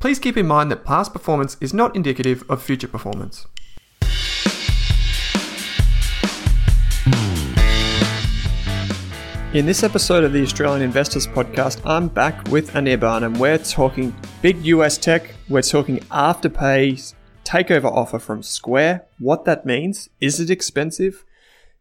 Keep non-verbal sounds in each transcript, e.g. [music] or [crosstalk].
please keep in mind that past performance is not indicative of future performance. In this episode of the Australian Investors Podcast, I'm back with Anirban and we're talking big US tech, we're talking Afterpay's takeover offer from Square, what that means, is it expensive?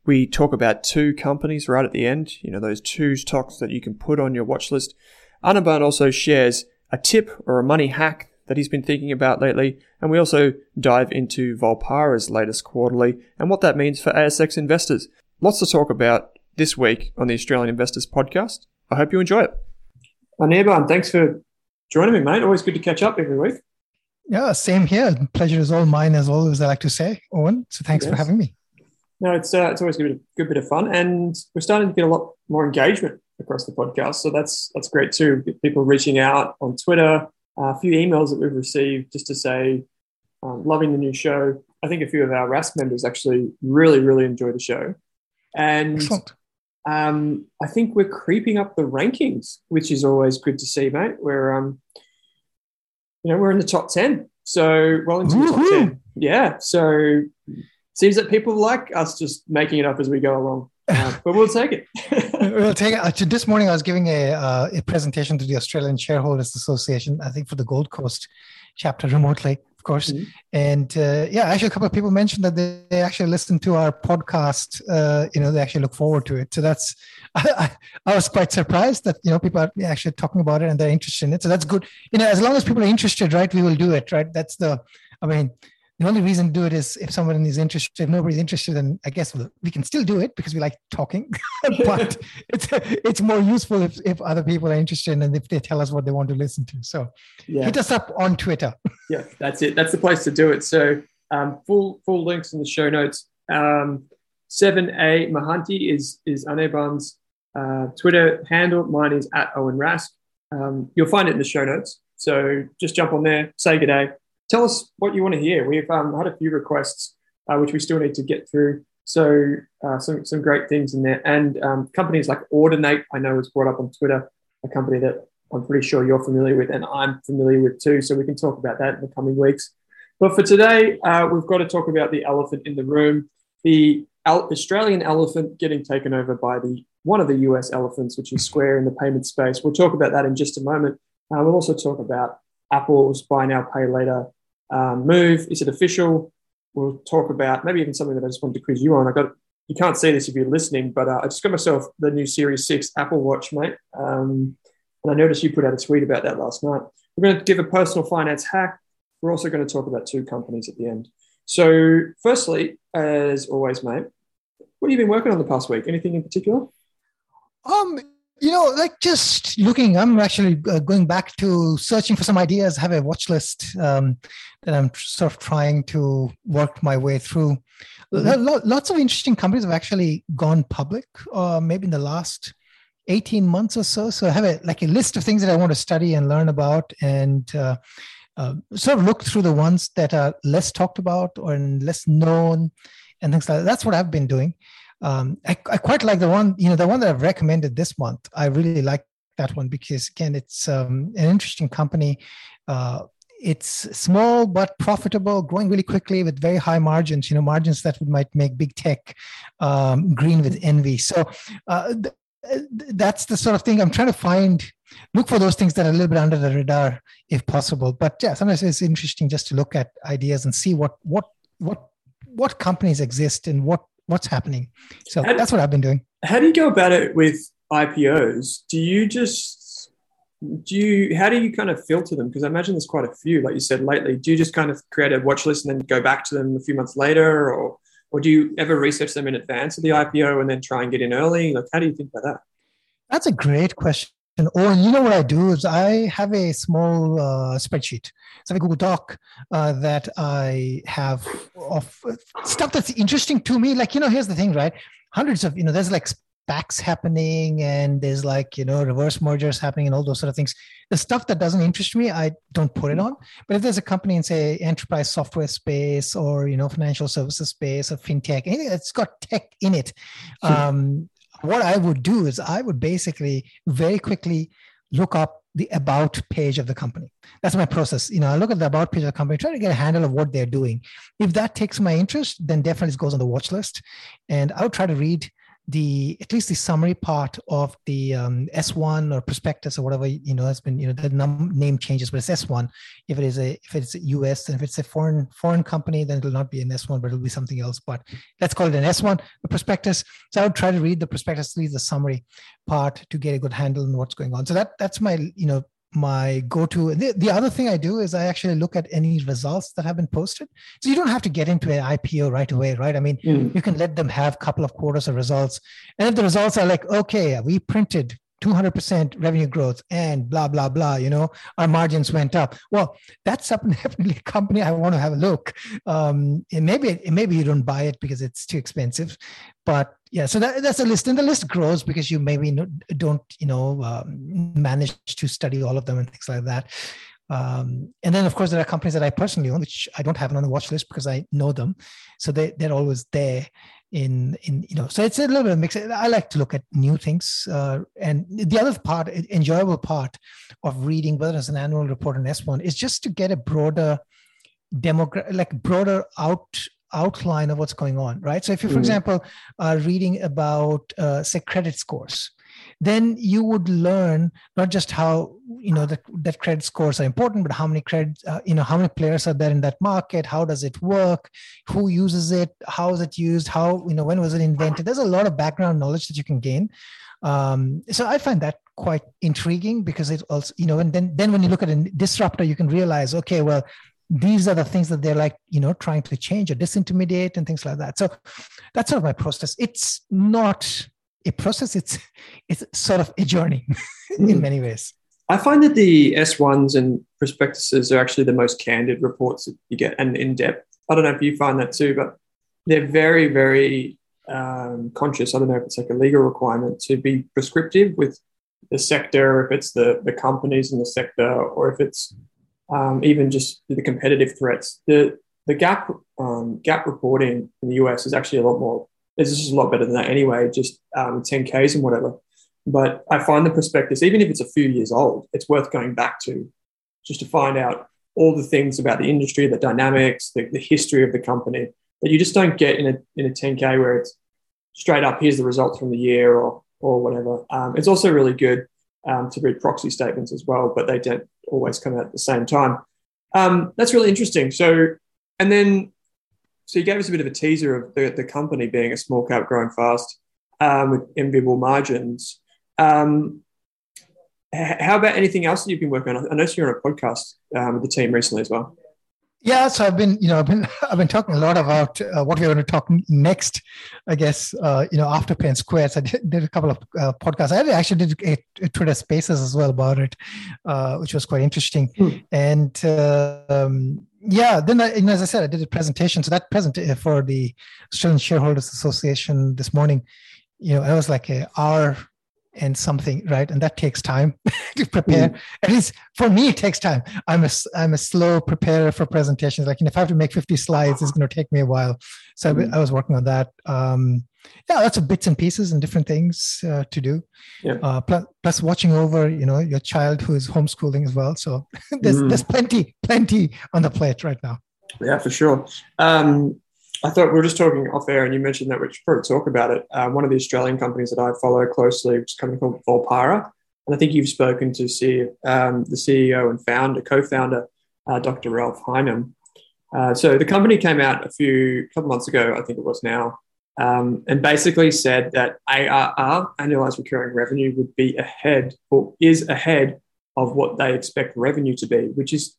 We talk about two companies right at the end, you know, those two stocks that you can put on your watch list. Anirban also shares a tip or a money hack that he's been thinking about lately, and we also dive into Volpara's latest quarterly and what that means for ASX investors. Lots to talk about this week on the Australian Investors Podcast. I hope you enjoy it. Anirban, thanks for joining me, mate. Always good to catch up every week. Yeah, same here. Pleasure is all mine, as always. I like to say, Owen. So thanks yes. for having me. No, it's uh, it's always a good, good bit of fun, and we're starting to get a lot more engagement across the podcast. So that's that's great too. People reaching out on Twitter, uh, a few emails that we've received just to say, um, loving the new show. I think a few of our Rask members actually really, really enjoy the show, and um, I think we're creeping up the rankings, which is always good to see, mate. We're, um, you know, we're in the top 10. So well into the top 10. Yeah. So seems that people like us just making it up as we go along. Uh, but we'll take it. [laughs] we'll take it. Uh, this morning, I was giving a, uh, a presentation to the Australian Shareholders Association, I think for the Gold Coast chapter [laughs] remotely of course. Mm-hmm. And uh, yeah, actually, a couple of people mentioned that they, they actually listen to our podcast. Uh, you know, they actually look forward to it. So that's [laughs] I, I, was quite surprised that you know people are actually talking about it and they're interested in it. So that's good. You know, as long as people are interested, right, we will do it. Right. That's the. I mean, the only reason to do it is if someone is interested. If nobody's interested, then I guess we can still do it because we like talking. [laughs] but it's it's more useful if, if other people are interested and if they tell us what they want to listen to. So yeah. hit us up on Twitter. yeah, that's it. That's the place to do it. So um, full full links in the show notes. Um, Seven A Mahanti is is Anirban's uh, Twitter handle. Mine is at Owen Rask. Um, you'll find it in the show notes. So just jump on there, say good day tell us what you want to hear. We've um, had a few requests, uh, which we still need to get through. So uh, some some great things in there, and um, companies like Audinate, I know was brought up on Twitter, a company that I'm pretty sure you're familiar with, and I'm familiar with too. So we can talk about that in the coming weeks. But for today, uh, we've got to talk about the elephant in the room, the Australian elephant getting taken over by the one of the US elephants, which is Square in the payment space. We'll talk about that in just a moment. Uh, we'll also talk about Apple's buy now, pay later um, move? Is it official? We'll talk about maybe even something that I just wanted to quiz you on. I got you can't see this if you're listening, but uh, I just got myself the new Series Six Apple Watch, mate. Um, and I noticed you put out a tweet about that last night. We're going to give a personal finance hack. We're also going to talk about two companies at the end. So, firstly, as always, mate, what have you been working on the past week? Anything in particular? Um, you know like just looking i'm actually uh, going back to searching for some ideas. Have a watch list um, that i'm sort of trying to work my way through. Mm-hmm. lots of interesting companies have actually gone public uh, maybe in the last 18 months or so. So i have a like a list of things that i want to study and learn about and uh, uh, sort of look through the ones that are less talked about or less known and things like that. That's what i've been doing um, I, I, quite like the one, you know, the one that I've recommended this month. I really like that one because again, it's um, an interesting company. Uh, it's small but profitable, growing really quickly with very high margins. You know, margins that might make big tech um, green with envy. So uh, th- that's the sort of thing I'm trying to find. Look for those things that are a little bit under the radar, if possible. But yeah, sometimes it's interesting just to look at ideas and see what what what what companies exist and what what's happening. So how that's what I've been doing. How do you go about it with IPOs? Do you just do you how do you kind of filter them? Because I imagine there's quite a few, like you said lately. Do you just kind of create a watch list and then go back to them a few months later, or or do you ever research them in advance of the IPO and then try and get in early? Like how do you think about that? That's a great question. Oh, and you know what I do is I have a small uh, spreadsheet. So I have a Google Doc uh, that I have of stuff that's interesting to me. Like, you know, here's the thing, right? Hundreds of, you know, there's like SPACs happening and there's like, you know, reverse mergers happening and all those sort of things. The stuff that doesn't interest me, I don't put it on. But if there's a company in, say, enterprise software space or, you know, financial services space or fintech, anything that's got tech in it, um, what I would do is I would basically very quickly look up the about page of the company. That's my process. You know, I look at the about page of the company, try to get a handle of what they're doing. If that takes my interest, then definitely it goes on the watch list. And I would try to read the at least the summary part of the um, S1 or prospectus or whatever you know has been you know the num- name changes, but it's S1. If it is a if it's a US and if it's a foreign foreign company, then it will not be an S1, but it'll be something else. But let's call it an S1, the prospectus. So I would try to read the prospectus, read the summary part to get a good handle on what's going on. So that that's my you know my go-to. The, the other thing i do is i actually look at any results that have been posted. So you don't have to get into an ipo right away right? I mean mm. you can let them have a couple of quarters of results. And if the results are like okay we printed 200% revenue growth and blah blah blah you know our margins went up. Well that's [laughs] definitely a company i want to have a look. Um and maybe maybe you don't buy it because it's too expensive but yeah so that, that's a list. And the list grows because you maybe don't you know um, manage to study all of them and things like that. Um, and then of course there are companies that i personally own which i don't have on the watch list because i know them. So they, they're always there in in you know so it's a little bit of mix. I like to look at new things uh, and the other part enjoyable part of reading whether it's an annual report or an s1 is just to get a broader demogra- like broader out outline of what's going on right? So if you for mm. example are reading about uh, say credit scores then you would learn not just how you know that, that credit scores are important but how many credit uh, you know how many players are there in that market how does it work who uses it how is it used how you know when was it invented? There's a lot of background knowledge that you can gain. Um, so i find that quite intriguing because it also you know and then then when you look at a disruptor you can realize okay well these are the things that they're like you know trying to change or disintermediate and things like that. So that's sort of my process. It's not a process. It's it's sort of a journey [laughs] in hmm. many ways. I find that the s1s and prospectuses are actually the most candid reports that you get and in depth i don't know if you find that too but they're very very um, conscious. I don't know if it's like a legal requirement to be prescriptive with the sector if it's the the companies in the sector or if it's um, even just the competitive threats the the GAAP um, GAAP reporting in the us is actually a lot more it's just a lot better than that anyway, just um, 10Ks and whatever. But I find the prospectus, even if it's a few years old, it's worth going back to just to find out all the things about the industry, the dynamics, the, the history of the company that you just don't get in a, in a 10K where it's straight up, here's the results from the year or, or whatever. Um, it's also really good um, to read proxy statements as well, but they don't always come out at the same time. Um, that's really interesting. So, and then so you gave us a bit of a teaser of the, the company being a small cap growing fast um, with enviable margins. Um, how about anything else that you've been working on? I noticed you're on a podcast um, with the team recently as well. Yeah, so I've been, you know, I've been, [laughs] I've been talking a lot about uh, what we're going to talk next. I guess, uh, you know, after Penn Squares, I did, did a couple of uh, podcasts. I actually did a, a, Twitter Spaces as well about it, uh, which was quite interesting. Hmm. And um, yeah, then I, you know, as I said, I did a presentation. So that present uh, for the Australian Shareholders Association this morning, you know, it was like a hour and something, right? And that takes time [laughs] to prepare. Mm. At least for me, it takes time. I'm a I'm a slow preparer for presentations. Like, you know, if I have to make 50 slides, it's going to take me a while. So mm. I was working on that. Um, yeah, lots of bits and pieces and different things uh, to do. Yeah. Uh, plus, plus, watching over, you know, your child who is homeschooling as well. So [laughs] there's mm. there's plenty plenty on the plate right now. Yeah, for sure. Um, I thought we were just talking off air, and you mentioned that we should probably talk about it. Uh, one of the Australian companies that I follow closely, which is a company called Volpara, and I think you've spoken to see um, the CEO and founder, co-founder, uh, Dr. Ralph Highnam. Uh, so the company came out a few couple months ago, I think it was now, um, and basically said that ARR, annualized recurring revenue, would be ahead or is ahead of what they expect revenue to be, which is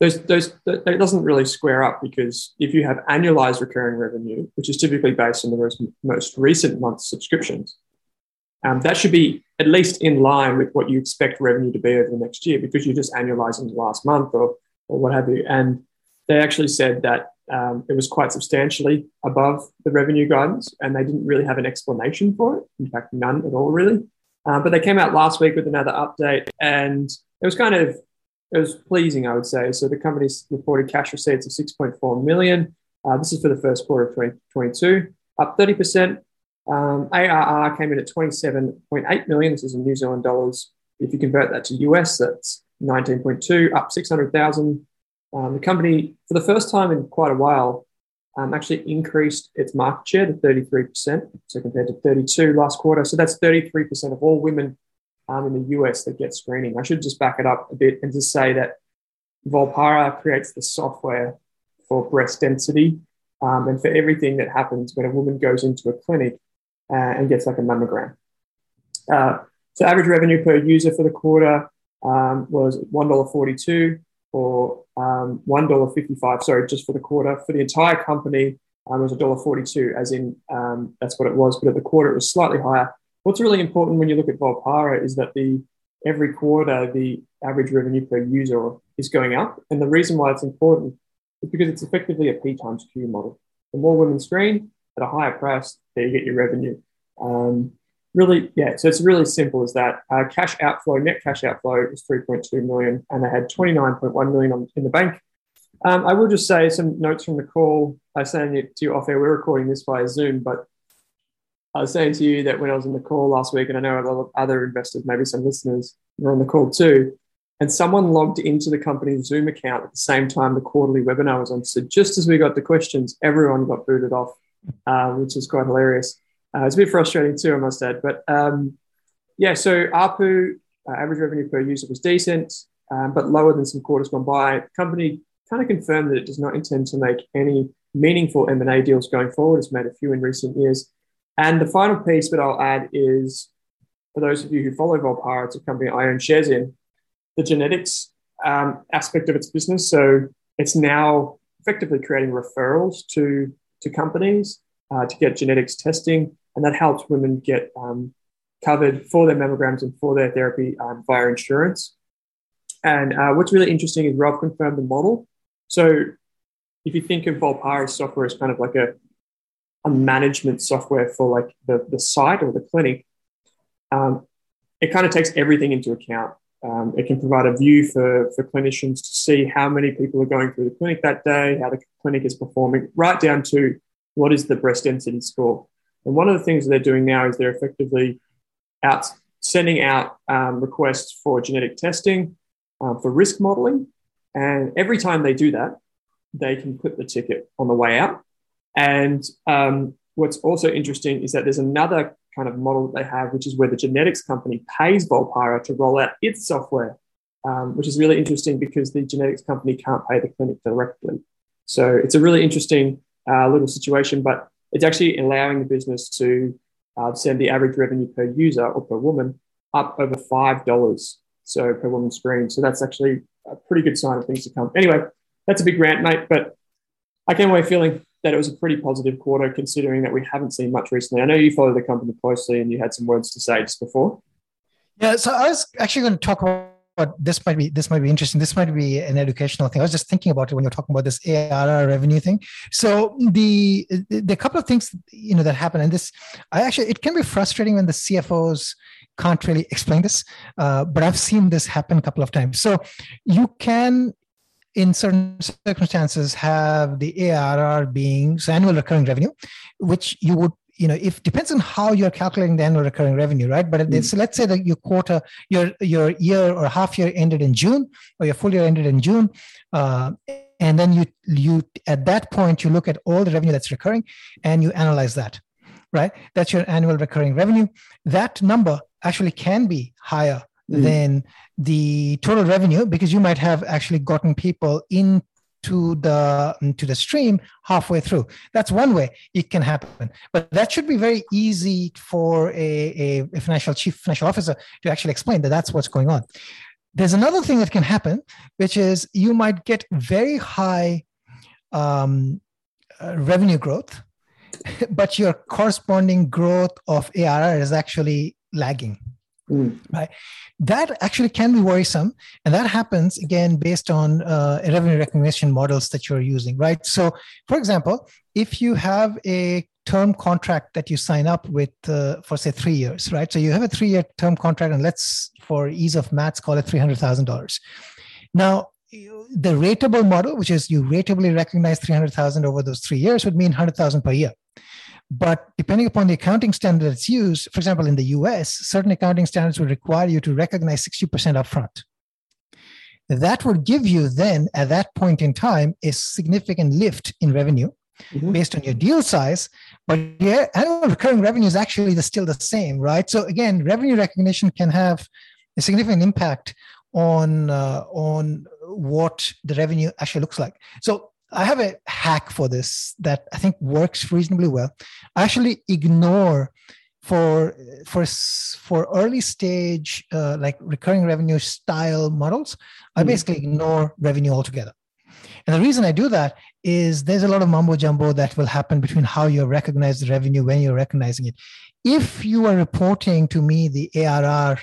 those, those, that doesn't really square up because if you have annualized recurring revenue, which is typically based on the most, most recent month's subscriptions, um, that should be at least in line with what you expect revenue to be over the next year because you're just annualizing the last month or, or what have you. And they actually said that um, it was quite substantially above the revenue guidance, and they didn't really have an explanation for it. In fact, none at all, really. Uh, but they came out last week with another update, and it was kind of it was pleasing, I would say. So the company's reported cash receipts of 6.4 million. Uh, this is for the first quarter of 2022, up 30%. Um, ARR came in at 27.8 million. This is in New Zealand dollars. If you convert that to US, that's 19.2, up 600,000. Um, the company, for the first time in quite a while, um, actually increased its market share to 33%, so compared to 32 last quarter. So that's 33% of all women um, in the US that get screening. I should just back it up a bit and just say that Volpara creates the software for breast density um, and for everything that happens when a woman goes into a clinic uh, and gets like a mammogram. Uh, so average revenue per user for the quarter um, was $1.42 or um, $1.55, sorry, just for the quarter. For the entire company, um, it was $1.42, as in um, that's what it was, but at the quarter it was slightly higher. What's really important when you look at Volpara is that the every quarter the average revenue per user is going up, and the reason why it's important is because it's effectively a P times Q model. The more women screen at a higher price, there you get your revenue. Um, really, yeah, so it's really simple as that. Uh, cash outflow, net cash outflow is 3.2 million, and they had 29.1 million on, in the bank. Um, I will just say some notes from the call. I was saying it to you off air, we're recording this via Zoom, but I was saying to you that when I was in the call last week, and I know a lot of other investors, maybe some listeners, were on the call too, and someone logged into the company's Zoom account at the same time the quarterly webinar was on. So just as we got the questions, everyone got booted off, uh, which is quite hilarious. Uh, it's a bit frustrating too, I must add. But um, yeah, so ARPU, uh, average revenue per user, was decent, um, but lower than some quarters gone by. The company kind of confirmed that it does not intend to make any meaningful M&A deals going forward. It's made a few in recent years. And the final piece that I'll add is, for those of you who follow Volpara, it's a company I own shares in, the genetics um, aspect of its business. So it's now effectively creating referrals to, to companies uh, to get genetics testing and that helps women get um, covered for their mammograms and for their therapy um, via insurance. And uh, what's really interesting is Rob confirmed the model. So if you think of Volpara software as kind of like a, a management software for like the, the site or the clinic, um, it kind of takes everything into account. Um, it can provide a view for, for clinicians to see how many people are going through the clinic that day, how the clinic is performing, right down to what is the breast density score. And one of the things they're doing now is they're effectively out sending out um, requests for genetic testing um, for risk modeling. And every time they do that, they can clip the ticket on the way out. And um, what's also interesting is that there's another kind of model that they have, which is where the genetics company pays Volpara to roll out its software, um, which is really interesting because the genetics company can't pay the clinic directly. So it's a really interesting uh, little situation. But it's actually allowing the business to uh, send the average revenue per user or per woman up over five dollars so per woman screen. So that's actually a pretty good sign of things to come. Anyway, that's a big rant, mate. But I came away feeling that it was a pretty positive quarter, considering that we haven't seen much recently. I know you follow the company closely, and you had some words to say just before. Yeah, so I was actually going to talk about this might be this might be interesting. This might be an educational thing. I was just thinking about it when you're talking about this ARR revenue thing. So the the couple of things you know that happen, and this I actually it can be frustrating when the CFOs can't really explain this, uh, but I've seen this happen a couple of times. So you can in certain circumstances have the ARR being so annual recurring revenue, which you would you know if depends on how you're calculating the annual recurring revenue right? But mm. let's say that your quarter your your year or half year ended in june or your full year ended in june uh, and then you you at that point you look at all the revenue that's recurring and you annualize that right? That's your annual recurring revenue. That number actually can be higher mm. than the total revenue because you might have actually gotten people in to the to the stream halfway through. That's one way it can happen. But that should be very easy for a, a, financial chief financial officer to actually explain that that's what's going on. There's another thing that can happen which is you might get very high um, uh, revenue growth [laughs] but your corresponding growth of arr is actually lagging mm. right? That actually can be worrisome, and that happens again based on uh, revenue recognition models that you're using, right? So, for example, if you have a term contract that you sign up with uh, for say three years, right? So you have a three-year term contract, and let's, for ease of maths, call it three hundred thousand dollars. Now, the rateable model, which is you rateably recognize 300,000 over those three years, would mean 100,000 per year. But depending upon the accounting standard that's used, for example, in the US, certain accounting standards would require you to recognize 60% upfront. That would give you then, at that point in time, a significant lift in revenue mm-hmm. based on your deal size. But your annual recurring revenue is actually the, still the same, right? So again, revenue recognition can have a significant impact on uh, on what the revenue actually looks like. So I have a hack for this that I think works reasonably well. I actually ignore for for for early stage uh, like recurring revenue style models. I hmm. basically ignore revenue altogether. And the reason I do that is there's a lot of mumbo jumbo that will happen between how you recognize the revenue when you're recognizing it. If you are reporting to me the ARR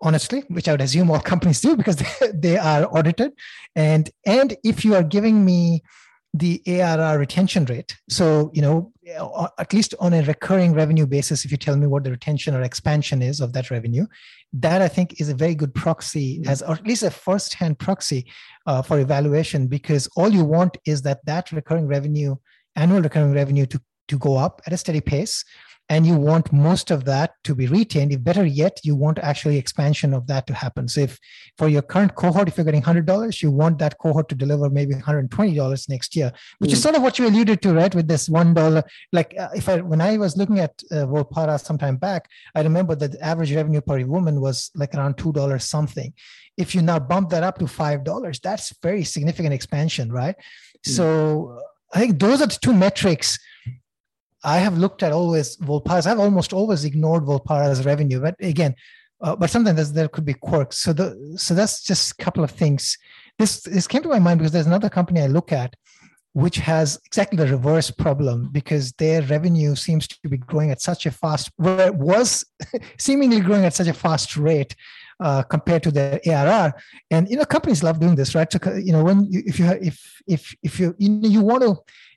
honestly, which I would assume all [laughs] companies do because they, are audited. And and if you are giving me the ARR retention rate, so you know at least on a recurring revenue basis, if you tell me what the retention or expansion is of that revenue, that I think is a very good proxy, as or at least a first-hand proxy uh, for evaluation, because all you want is that that recurring revenue, annual recurring revenue, to to go up at a steady pace and you want most of that to be retained. If better yet you want actually expansion of that to happen. So if for your current cohort if you're getting $100 you want that cohort to deliver maybe $120 next year which mm. is sort of what you alluded to right? With this $1 like uh, if i when i was looking at uh, volpara sometime back i remember that the average revenue per woman was like around $2 something. If you now bump that up to $5 that's very significant expansion right? Mm. so i think those are the two metrics I have looked at always Volpara's. I've almost always ignored Volpara's revenue, but again, uh, but sometimes there could be quirks. So the so that's just a couple of things. This this came to my mind because there's another company I look at which has exactly the reverse problem because their revenue seems to be growing at such a fast it was [laughs] seemingly growing at such a fast rate uh, compared to their ARR. And you know, companies love doing this, right? So you know, when you, if you if if if you you, know, you want to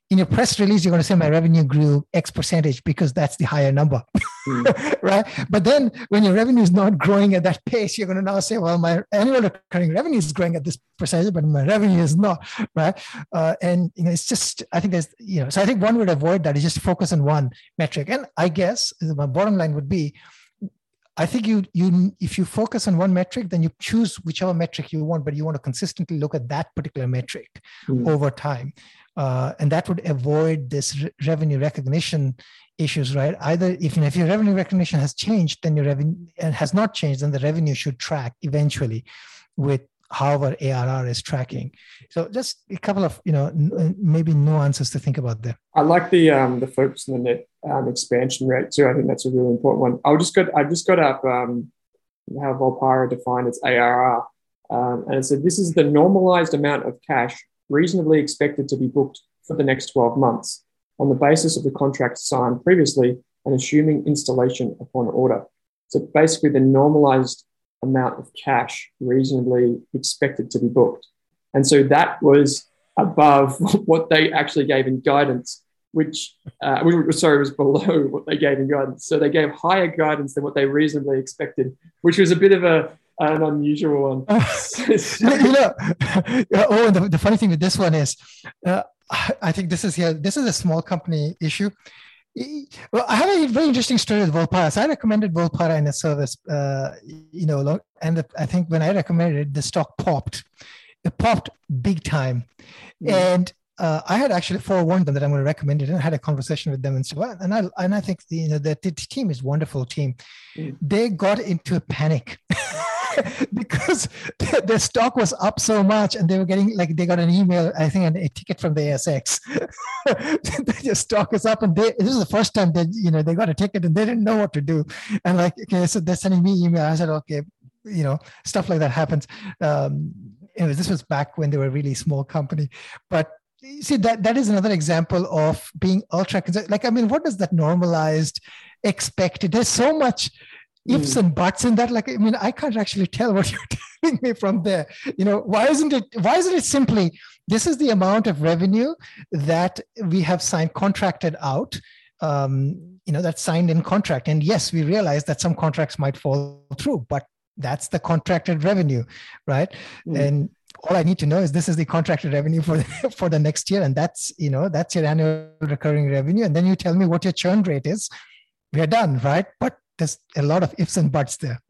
in your press release, you're going to say my revenue grew X percentage because that's the higher number, mm. [laughs] right? But then when your revenue is not growing at that pace, you're going to now say, well, my annual recurring revenue is growing at this percentage, but my revenue is not, right? Uh, and you know, it's just, I think there's, you know, so I think one would avoid that is just focus on one metric. And I guess my bottom line would be, I think you you if you focus on one metric, then you choose whichever metric you want, but you want to consistently look at that particular metric mm. over time uh, and that would avoid this re- revenue recognition issues, right? Either if, if your revenue recognition has changed, then your revenue and has not changed, then the revenue should track eventually with however ARR is tracking. So just a couple of you know n- maybe nuances to think about there. I like the um, the focus on the net um, expansion rate too. I think that's a really important one. I just got I just got up um, how Volpara defined its ARR, um, and it said this is the normalized amount of cash reasonably expected to be booked for the next 12 months on the basis of the contract signed previously and assuming installation upon order. So basically, the normalized amount of cash reasonably expected to be booked. And so that was above [laughs] what they actually gave in guidance, which, uh, sorry, was below [laughs] what they gave in guidance. So they gave higher guidance than what they reasonably expected, which was a bit of a an unusual one. [laughs] you know, [laughs] oh, and the, the, funny thing with this one is, uh, I think this is here. This is a small company issue. Well, I have a very interesting story with Volpara. So I recommended Volpara in a service, uh, you know, and the, I think when I recommended it, the stock popped. It popped big time, mm. and uh, I had actually forewarned them that I'm going to recommend it, and I had a conversation with them and so on. and I and I think the, you know the, the team is wonderful team. Mm. They got into a panic. [laughs] [laughs] because their stock was up so much and they were getting like they got an email i think and a ticket from the asx [laughs] their stock is up and they this is the first time that you know they got a ticket and they didn't know what to do. And like okay so they're sending me email. I said okay you know stuff like that happens. Um anyways this was back when they were a really small company. But you see that that is another example of being ultra like i mean what does that normalized expected? There's so much ifs mm. and buts in that. Like, I mean, I can't actually tell what [laughs] you're telling me from there. You know, why isn't it? Why isn't it simply this is the amount of revenue that we have signed contracted out? Um, you know, that's signed in contract. And yes, we realize that some contracts might fall through, but that's the contracted revenue, right? Mm. And all I need to know is this is the contracted revenue for [laughs] the, for the next year, and that's you know that's your annual recurring revenue. And then you tell me what your churn rate is. We are done, right? But there's a lot of ifs and buts there.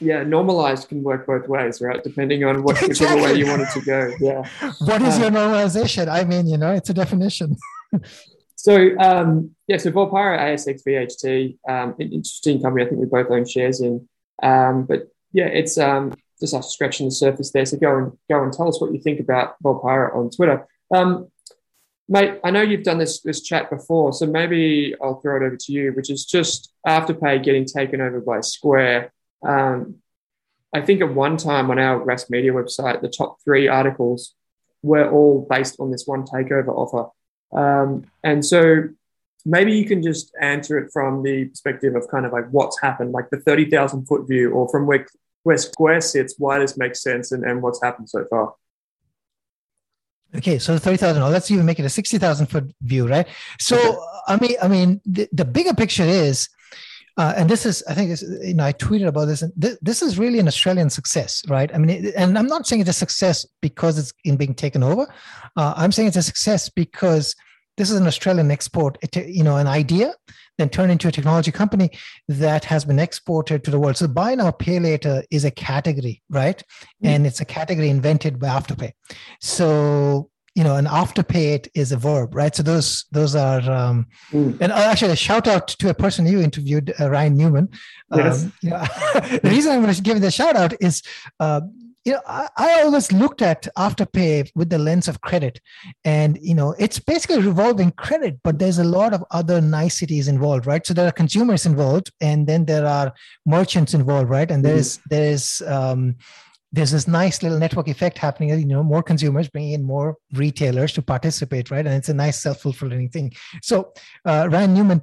Yeah, normalized can work both ways, right? Depending on what exactly. [laughs] whichever way you want it to go. Yeah. What is your uh, normalization? I mean, you know, it's a definition. [laughs] so um, yeah, so Volpara ASX VHT, um, an interesting company. I think we both own shares in. Um, but yeah, it's um, just after scratching the surface there. So go and go and tell us what you think about Volpara on Twitter. Um, mate, I know you've done this this chat before, so maybe I'll throw it over to you, which is just Afterpay getting taken over by Square. Um, I think at one time on our Rask Media website, the top three articles were all based on this one takeover offer. Um, and so maybe you can just answer it from the perspective of kind of like what's happened, like the 30,000 foot view, or from where where Square sits, why this makes sense, and, and what's happened so far. Okay, so thirty thousand. Let's even make it a sixty thousand foot view, right? So okay. I mean, I mean, the, the bigger picture is, uh, and this is, I think, this, you know, I tweeted about this, and th- this is really an Australian success, right? I mean, it, and I'm not saying it's a success because it's in being taken over. Uh, I'm saying it's a success because this is an Australian export, you know, an idea, then turn into a technology company that has been exported to the world. So buy now, pay later is a category, right? Mm-hmm. And it's a category invented by Afterpay. So you know, an afterpay it is a verb, right? So those those are, um, mm. and actually a shout out to a person you interviewed, uh, Ryan Newman. Yes. Um, you know, [laughs] the reason I'm going to give the shout out is uh, you know, I, I, always looked at Afterpay with the lens of credit, and you know, it's basically revolving credit, but there's a lot of other niceties involved, right? So there are consumers involved, and then there are merchants involved, right? And there's mm-hmm. there's um, there's this nice little network effect happening. You know, more consumers bringing in more retailers to participate, right? And it's a nice self fulfilling thing. So uh, Ryan Newman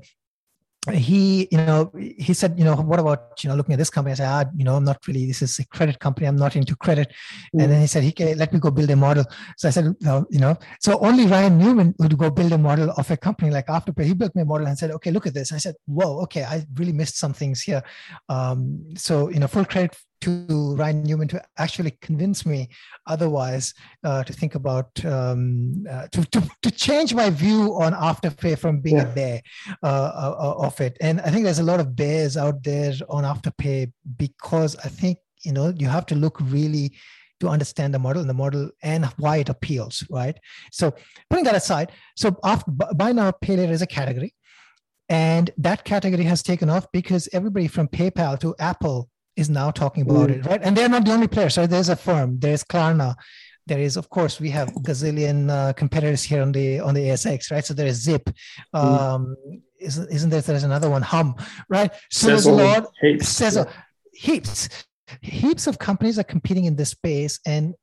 he you know he said you know what about you know looking at this company? I said ah, you know i'm not really this is a credit company. I'm not into credit. Mm. and then he said he can let me go build a model. So i said well, you know. So only ryan newman would go build a model of a company like afterpay. He built me a model and said okay look at this. And i said whoa okay i really missed some things here. Um, so you know full credit to Ryan Newman to actually convince me otherwise uh, to think about um, uh, to, to, to change my view on Afterpay from being yeah. a bear uh, uh, uh, of it. And I think there's a lot of bears out there on Afterpay because I think you know you have to look really to understand the model and the model and why it appeals, right? So putting that aside, so after, buy now pay later is a category. And that category has taken off because everybody from PayPal to Apple is now talking about mm. it, right? And they're not the only players. So there's Affirm, there's Klarna, there is, of course, we have gazillion uh, competitors here on the on the ASX, right? So there is Zip. Mm. Um, mm. isn't, isn't there? There's another one, humm, right? So there's a lot. Heaps. heaps, heaps of companies are competing in this space, and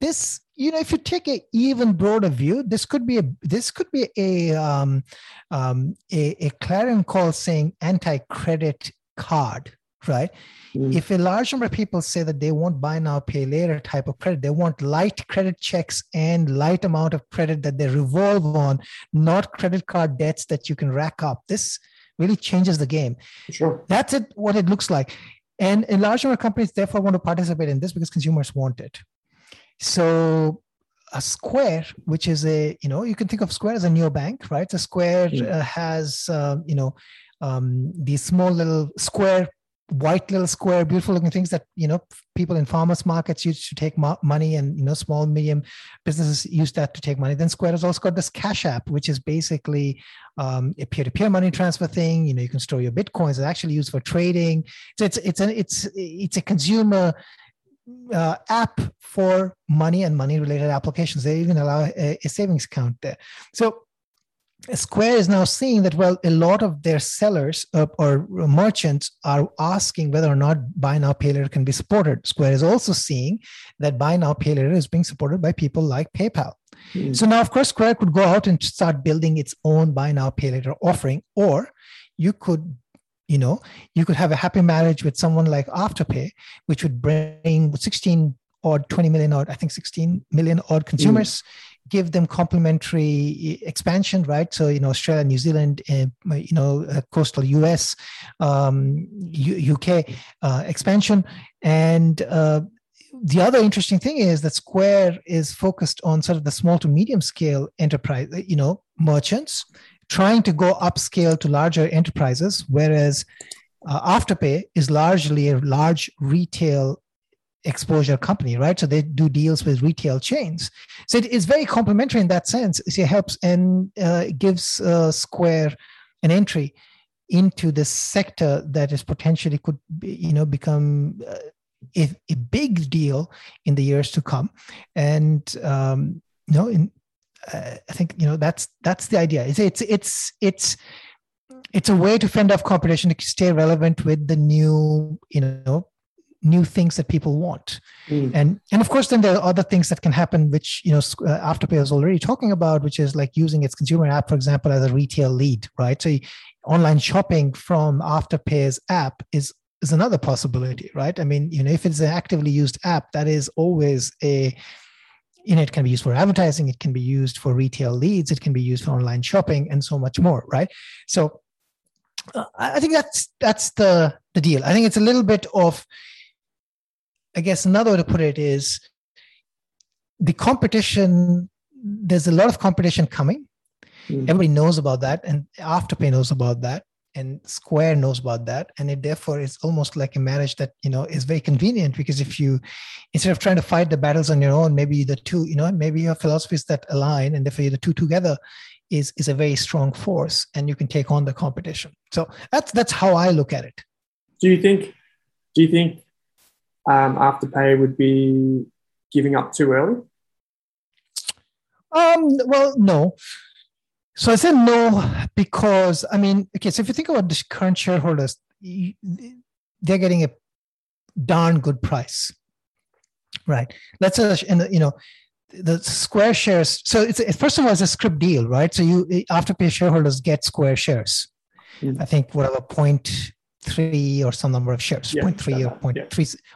this you know if you take a even broader view this could be a this could be a um, um, a, a clarion call saying anti-credit card right? Mm. If a large number of people say that they want buy now, pay later type of credit, they want light credit checks and light amount of credit that they revolve on, not credit card debts that you can rack up. This really changes the game. Sure. That's it, what it looks like. And a large number of companies therefore want to participate in this because consumers want it. So a Square, which is a, you know, you can think of Square as a new bank right? A Square mm. uh, has, uh, you know, um, these small little square white little square beautiful looking things that you know people in farmers markets used to take mo- money and you know small medium businesses use that to take money. Then square has also got this cash app which is basically um, a peer-to-peer money transfer thing. You know you can store your bitcoins it's actually used for trading. So it's it's an it's it's a consumer uh, app for money and money related applications. They even allow a, a savings account there. So Square is now seeing that, well, a lot of their sellers uh, or merchants are asking whether or not buy now, pay later can be supported. Square is also seeing that buy now, pay later is being supported by people like PayPal. Mm-hmm. So now, of course, Square could go out and start building its own buy now, pay later offering, or you could you know you could have a happy marriage with someone like afterpay which would bring 16 or 20 million odd i think 16 million odd consumers mm. Give them complementary expansion right? So you know australia new zealand uh, you know uh, coastal us um, U- uk uh, expansion. And uh, the other interesting thing is that Square is focused on sort of the small to medium scale enterprise, you know, merchants trying to go upscale to larger enterprises, whereas uh, Afterpay is largely a large retail exposure company, right? So they do deals with retail chains. So it is very complementary in that sense. It helps and uh, gives uh, Square an entry into this sector that is potentially could be, you know become uh, a, a big deal in the years to come. And um, you know, in, uh, I think you know that's that's the idea. It's it's it's it's it's a way to fend off competition to stay relevant with the new you know new things that people want mm. and and of course then there are other things that can happen which you know uh, afterpay is already talking about which is like using its consumer app for example as a retail lead right so online shopping from afterpay's app is is another possibility, right? I mean, you know, if it's an actively used app, that is always a you know, it can be used for advertising, it can be used for retail leads, it can be used for online shopping, and so much more, right? So, uh, I think that's that's the the deal. I think it's a little bit of, I guess, another way to put it is, the competition. There's a lot of competition coming. Mm. Everybody knows about that, and Afterpay knows about that and square knows about that and it therefore is almost like a marriage that you know is very convenient because if you instead of trying to fight the battles on your own maybe the two you know maybe your philosophies that align and therefore the two together is is a very strong force and you can take on the competition so that's that's how i look at it do you think do you think um, afterpay would be giving up too early um well no so I said no because I mean, okay. So if you think about the current shareholders, they're getting a darn good price, right? Let's say, you know, the Square shares. So it's first of all, it's a scrip deal, right? So you afterpay shareholders get Square shares. Mm-hmm. I think whatever point three or some number of shares, yeah, 0.3 or 0.3, yeah.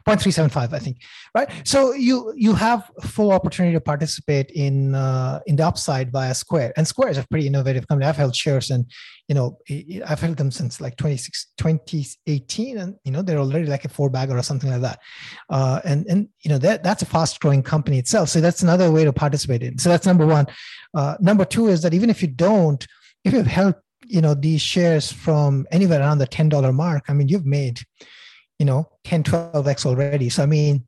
0.375, I think, right? So you you have full opportunity to participate in uh, in the upside via Square, and Square is a pretty innovative company. I've held shares, and you know I've held them since like 26, 2018, and you know they're already like a four bagger or something like that, uh, and and you know that that's a fast growing company itself. So that's another way to participate in. So that's number one. Uh, number two is that even if you don't, if you've held you know these shares from anywhere around the $10 mark i mean you've made you know 10 12x already. So i mean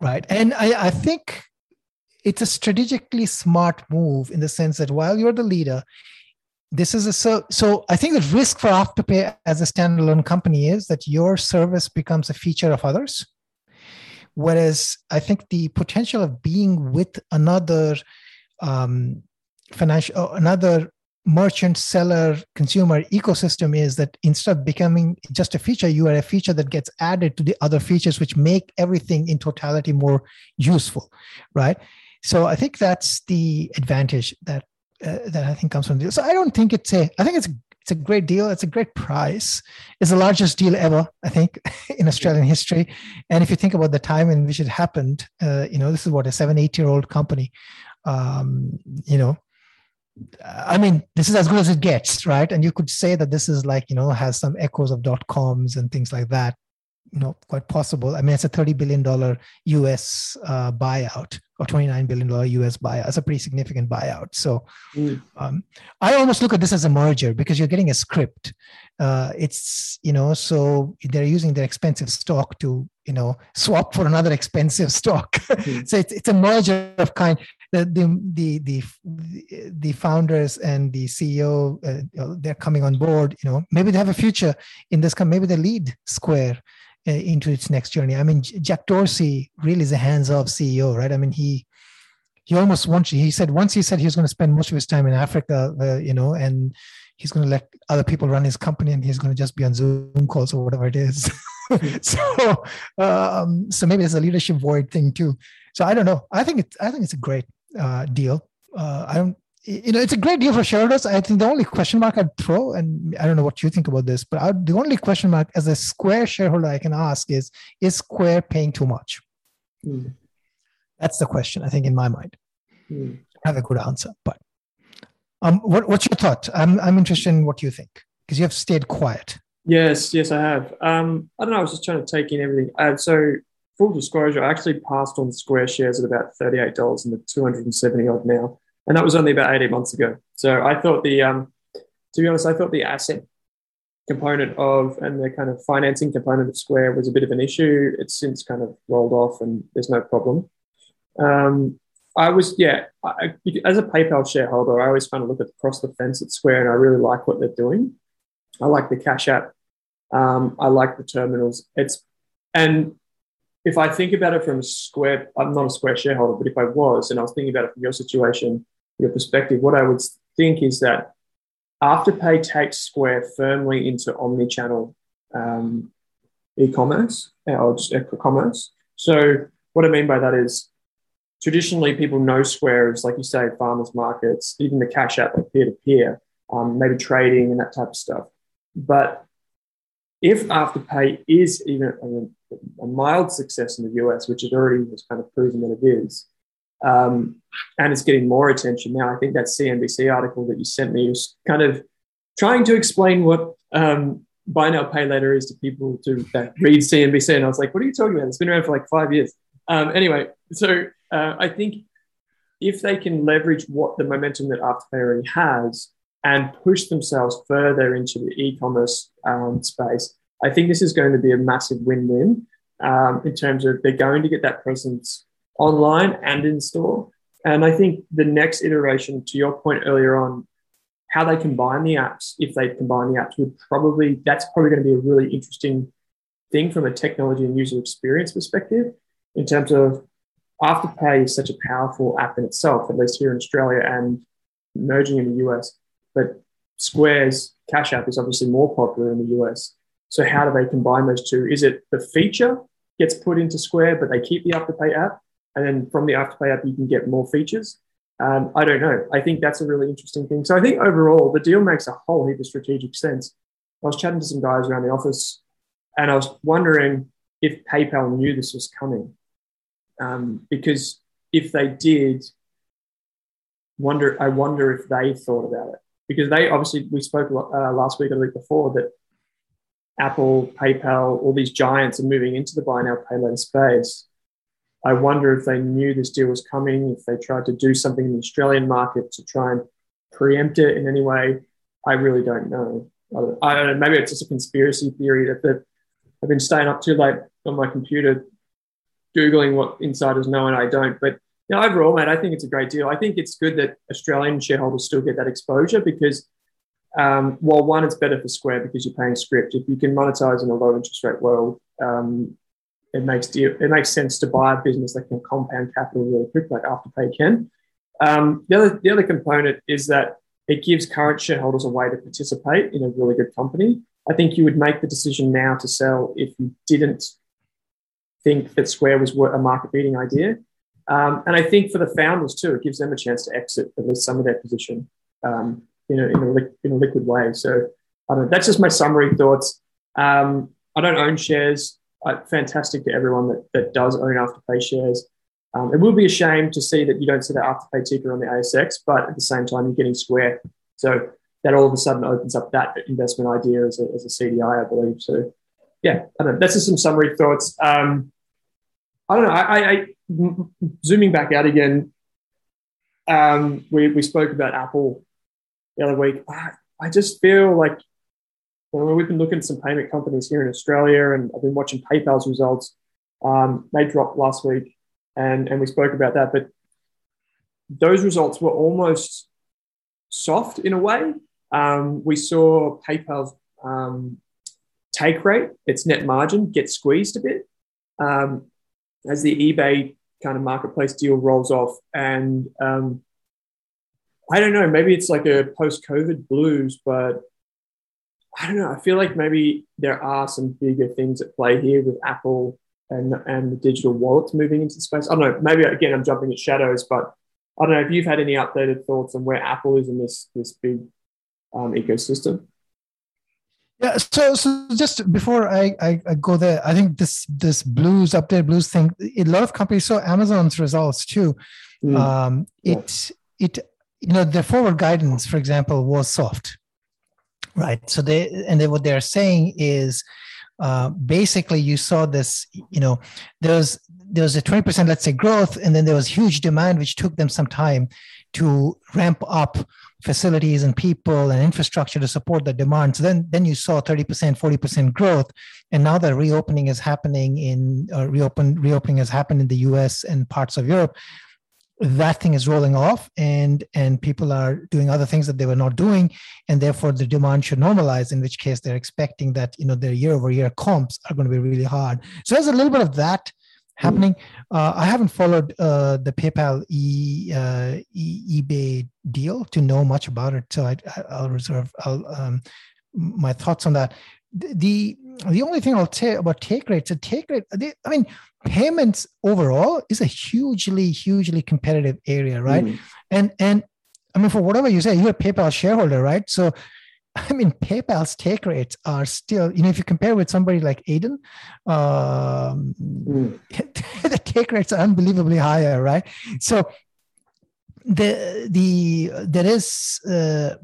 right. And i, I think it's a strategically smart move in the sense that while you're the leader this is a so so i think the risk for afterpay as a standalone company is that your service becomes a feature of others. Whereas i think the potential of being with another um, financial another merchant seller consumer ecosystem is that instead of becoming just a feature you are a feature that gets added to the other features which make everything in totality more useful right? So i think that's the advantage that uh, that i think comes from this. So i don't think it's a i think it's it's a great deal. It's a great price. It's the largest deal ever i think [laughs] in australian history. And if you think about the time in which it happened uh, you know this is what a seven eight year old company um, you know I mean, this is as good as it gets, right? And you could say that this is like, you know, has some echoes of dot coms and things like that. You know, quite possible. I mean, it's a $30 billion US uh, buyout or $29 billion US buyout. It's a pretty significant buyout. So mm. um, I almost look at this as a merger because you're getting a scrip. Uh, it's, you know, so they're using their expensive stock to, you know, swap for another [laughs] expensive stock. Mm. so it's, it's a merger of kind the the the the, the founders and the CEO uh, they're coming on board. You know, maybe they have a future in this. Maybe they lead Square uh, into its next journey. I mean, Jack Dorsey really is a hands-off CEO, right? I mean, he he almost wants. He said once he said he was going to spend most of his time in Africa, uh, you know, and he's going to let other people run his company, and he's going to just be on Zoom calls or whatever it is. [laughs] so, um, so maybe there's a leadership void thing too. So I don't know. I think it's I think it's a great uh, deal. Uh, I don't. you know, it's a great deal for shareholders. I think the only question mark I'd throw, and I don't know what you think about this, but I, the only question mark as a Square shareholder I can ask is: Is Square paying too much? Mm. That's the question I think in my mind. Mm. I have a good answer, but um, what, what's your thought? I'm I'm interested in what you think because you have stayed quiet. Yes, yes, I have. Um, I don't know. I was just trying to take in everything. Uh, so full disclosure, I actually passed on Square shares at about thirty-eight dollars, and the two hundred and seventy odd now and that was only about 18 months ago. So I thought the, um, to be honest, I thought the asset component of and the kind of financing component of Square was a bit of an issue. It's since kind of rolled off, and there's no problem. Um, I was, yeah, I, as a PayPal shareholder, I always kind of look across the fence at Square, and I really like what they're doing. I like the Cash App. Um, I like the terminals. It's and if I think about it from Square, I'm not a Square shareholder, but if I was, and I was thinking about it from your situation, your perspective, what I would think is that Afterpay takes Square firmly into omni-channel um, e-commerce uh, or just commerce. So what I mean by that is traditionally people know Square as, like you say, farmers markets, even the cash app, like peer-to-peer, um, maybe trading and that type of stuff. But if Afterpay is even a, a mild success in the US, which it already has kind of proven that it is, um, and it's getting more attention now. I think that CNBC article that you sent me was kind of trying to explain what um, buy now pay later is to people to that read CNBC, and I was like, "What are you talking about? It's been around for like five years." Um, anyway, so uh, I think if they can leverage what the momentum that Afterpay already has and push themselves further into the e-commerce um, space, I think this is going to be a massive win-win um, in terms of they're going to get that presence online and in store. And I think the next iteration, to your point earlier on, how they combine the apps, if they combine the apps, would probably that's probably going to be a really interesting thing from a technology and user experience perspective. In terms of Afterpay is such a powerful app in itself, at least here in Australia and merging in the US. But Square's Cash App is obviously more popular in the US. So how do they combine those two? Is it the feature gets put into Square, but they keep the Afterpay app? and then from the Afterpay app, you can get more features. Um, I don't know. I think that's a really interesting thing. So I think overall, the deal makes a whole heap of strategic sense. I was chatting to some guys around the office, and I was wondering if PayPal knew this was coming, um, because if they did, wonder I wonder if they thought about it because they obviously we spoke uh, last week or the week before that Apple, PayPal, all these giants are moving into the buy now pay later space I wonder if they knew this deal was coming, if they tried to do something in the Australian market to try and preempt it in any way. I really don't know. I don't know. Maybe it's just a conspiracy theory that I've been staying up too late on my computer, googling what insiders know and I don't. But you know, overall, mate, I think it's a great deal. I think it's good that Australian shareholders still get that exposure because, um, well, one, it's better for Square because you're paying scrip. If you can monetize in a low interest rate world, um, it makes it makes sense to buy a business that can compound capital really quick, like Afterpay can. Um, the other the other component is that it gives current shareholders a way to participate in a really good company. I think you would make the decision now to sell if you didn't think that Square was a market beating idea. Um, and I think for the founders too, it gives them a chance to exit at least some of their position um, in, a, in, a, in a liquid way. So I don't. that's just my summary thoughts. Um, I don't own shares fantastic to everyone that, that does own Afterpay shares. Um, it will be a shame to see that you don't see the Afterpay ticker on the ASX, but at the same time, you're getting Square. So that all of a sudden opens up that investment idea as a, as a CDI, I believe. So, yeah, I don't know. That's just some summary thoughts. Um, I don't know. I, I, I zooming back out again. Um, we we spoke about Apple the other week. I, I just feel like well, we've been looking at some payment companies here in Australia, and I've been watching PayPal's results. Um, they dropped last week, and and we spoke about that. But those results were almost soft in a way. Um, we saw PayPal's um, take rate, its net margin, get squeezed a bit um, as the eBay kind of marketplace deal rolls off, and um, I don't know. Maybe it's like a post-COVID blues, but I don't know. I feel like maybe there are some bigger things at play here with Apple and and the digital wallets moving into the space. I don't know. Maybe again, I'm jumping at shadows, but I don't know if you've had any updated thoughts on where Apple is in this this big um, ecosystem. Yeah, so so just before I, I, I go there, I think this this blues update blues thing. A lot of companies saw Amazon's results too. Mm. Um, it yeah. it you know the forward guidance, for example, was soft, right? So they and they, what they're saying is uh, basically you saw this. You know, there was there was a twenty percent, let's say, growth, and then there was huge demand, which took them some time to ramp up facilities and people and infrastructure to support the demand. So then, then you saw 30%, 40% growth. And now that reopening is happening in uh, reopen reopening has happened in the US and parts of Europe. That thing is rolling off and and people are doing other things that they were not doing. And therefore the demand should normalize, in which case they're expecting that you know their year over year comps are going to be really hard. So there's a little bit of that happening. Uh, I haven't followed uh, the PayPal e, uh, e, eBay deal to know much about it, so I, will reserve I'll, um, my thoughts on that. The the only thing I'll say about take rates, a take rate, they, I mean, payments overall is a hugely hugely competitive area, right? Mm. And and I mean, for whatever you say, you're a PayPal shareholder, right? So I mean, PayPal's take rates are still, you know, if you compare with somebody like Adyen, um, mm. [laughs] the take rates are unbelievably higher, right? So the the there is uh,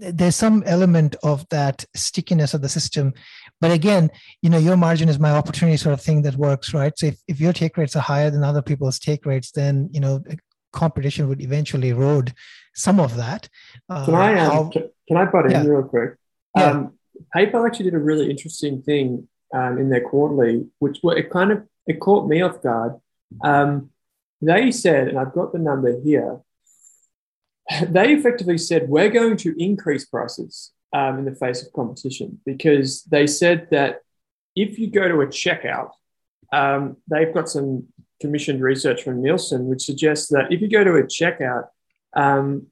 there's some element of that stickiness of the system, but again, you know, your margin is my opportunity sort of thing that works, right? So if, if your take rates are higher than other people's take rates, then you know competition would eventually erode some of that. Uh, can I um, how, can I butt in yeah. real quick? Yeah. Um, PayPal actually did a really interesting thing um, in their quarterly, which it kind of it caught me off guard. Um, they said, and I've got the number here. [laughs] They effectively said we're going to increase prices um, in the face of competition because they said that if you go to a checkout, um, they've got some commissioned research from Nielsen, which suggests that if you go to a checkout, um,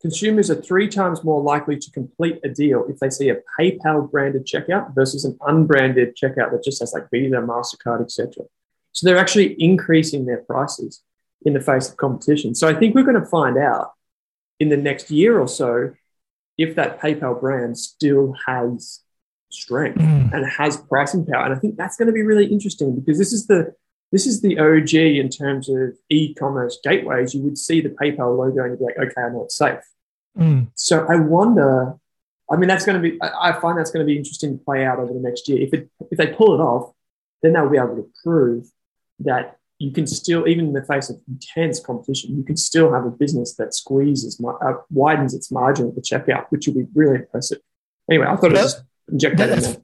consumers are three times more likely to complete a deal if they see a PayPal branded checkout versus an unbranded checkout that just has like Visa, MasterCard, etc. So they're actually increasing their prices in the face of competition. So I think we're going to find out in the next year or so if that PayPal brand still has strength mm. and has pricing power. And I think that's going to be really interesting because this is the this is the OG in terms of e-commerce gateways. You would see the PayPal logo and you'd be like, okay, I know it's safe. Mm. So I wonder. I mean, that's going to be. I find that's going to be interesting to play out over the next year. If it if they pull it off, then they'll be able to prove that you can still, even in the face of intense competition, you can still have a business that squeezes, uh, widens its margin at the checkout, which would be really impressive. Anyway, I thought I'd just inject that in there.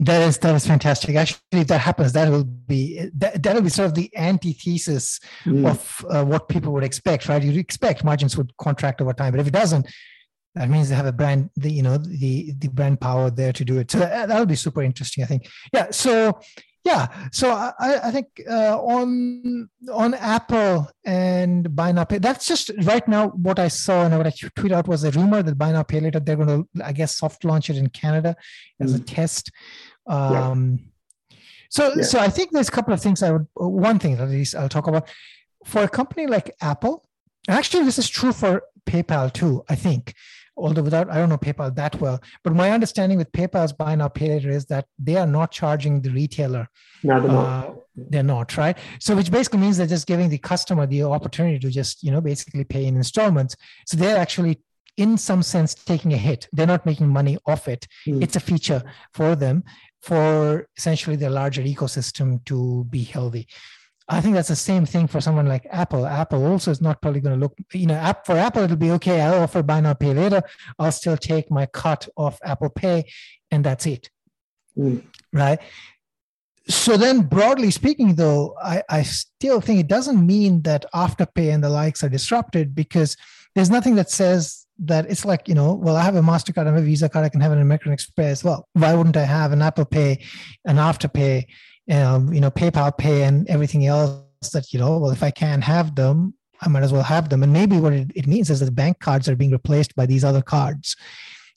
That is that is fantastic. Actually, if that happens, that will be that will be sort of the antithesis mm. of uh, what people would expect, right? You'd expect margins would contract over time, but if it doesn't, that means they have a brand, the you know the the brand power there to do it. So that, that'll be super interesting, I think. Yeah. So yeah, so I, I think uh, on on Apple and buy now pay. That's just right now what I saw and what I tweeted out was a rumor that buy now pay later they're going to I guess soft launch it in Canada as mm. a test. Um, yeah. So, yeah. so I think there's a couple of things I would. One thing at least I'll talk about for a company like Apple. Actually, this is true for PayPal too. I think, although without I don't know PayPal that well, but my understanding with PayPal's buy now pay later is that they are not charging the retailer. No, they're not. Uh, they're not right. So, which basically means they're just giving the customer the opportunity to just you know basically pay in installments. So they're actually in some sense taking a hit they're not making money off it mm. it's a feature for them for essentially the larger ecosystem to be healthy. I think that's the same thing for someone like Apple. Apple also is not probably going to look, you know, app for Apple, it'll be okay. I'll offer buy now, pay later. I'll still take my cut of Apple Pay, and that's it. Mm. Right. So then, broadly speaking, though, I, I still think it doesn't mean that Afterpay and the likes are disrupted because there's nothing that says that it's like you know well i have a mastercard i have a visa card i can have an american express well why wouldn't i have an apple pay an afterpay um, you know paypal pay and everything else that you know well if i can't have them i might as well have them. And maybe what it, it means is that the bank cards are being replaced by these other cards.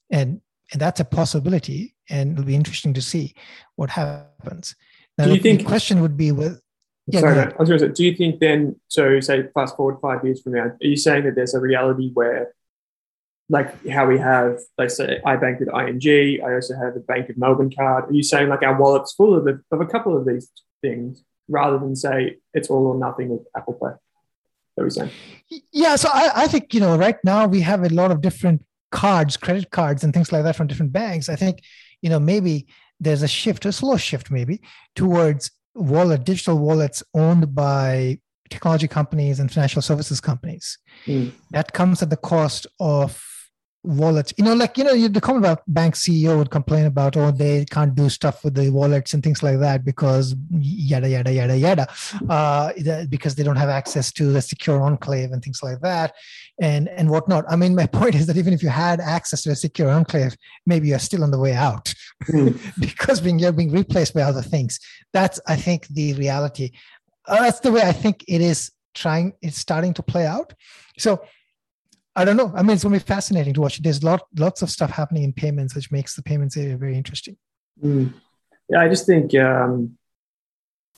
And and that's a possibility and it'll be interesting to see what happens. Now, do you think the question would be with Yeah, Sorry. I was going to say, do you think then, so say fast forward five years from now, are you saying that there's a reality where, like how we have, let's say, I bank with ING, I also have a Bank of Melbourne card. Are you saying like our wallet's full of, a, of a couple of these things rather than say it's all or nothing with Apple Pay? That we're saying. Yeah, so I, I think you know right now we have a lot of different cards, credit cards, and things like that from different banks. I think you know maybe there's a shift, a slow shift maybe towards wallet, digital wallets owned by technology companies and financial services companies. Mm. That comes at the cost of wallets. You know, like you know, the common about bank CEO would complain about, oh, they can't do stuff with the wallets and things like that because yada yada yada yada, uh, because they don't have access to the secure enclave and things like that, and and whatnot. I mean, my [laughs] point is that even if you had access to a secure enclave, maybe you're still on the way out Mm. [laughs] because being you're being replaced by other things. That's I think the reality. Uh, that's the way I think it is trying. It's starting to play out. So I don't know. I mean, it's going to be fascinating to watch. There's lot, lots of stuff happening in payments, which makes the payments area very interesting. Mm. Yeah, I just think, um,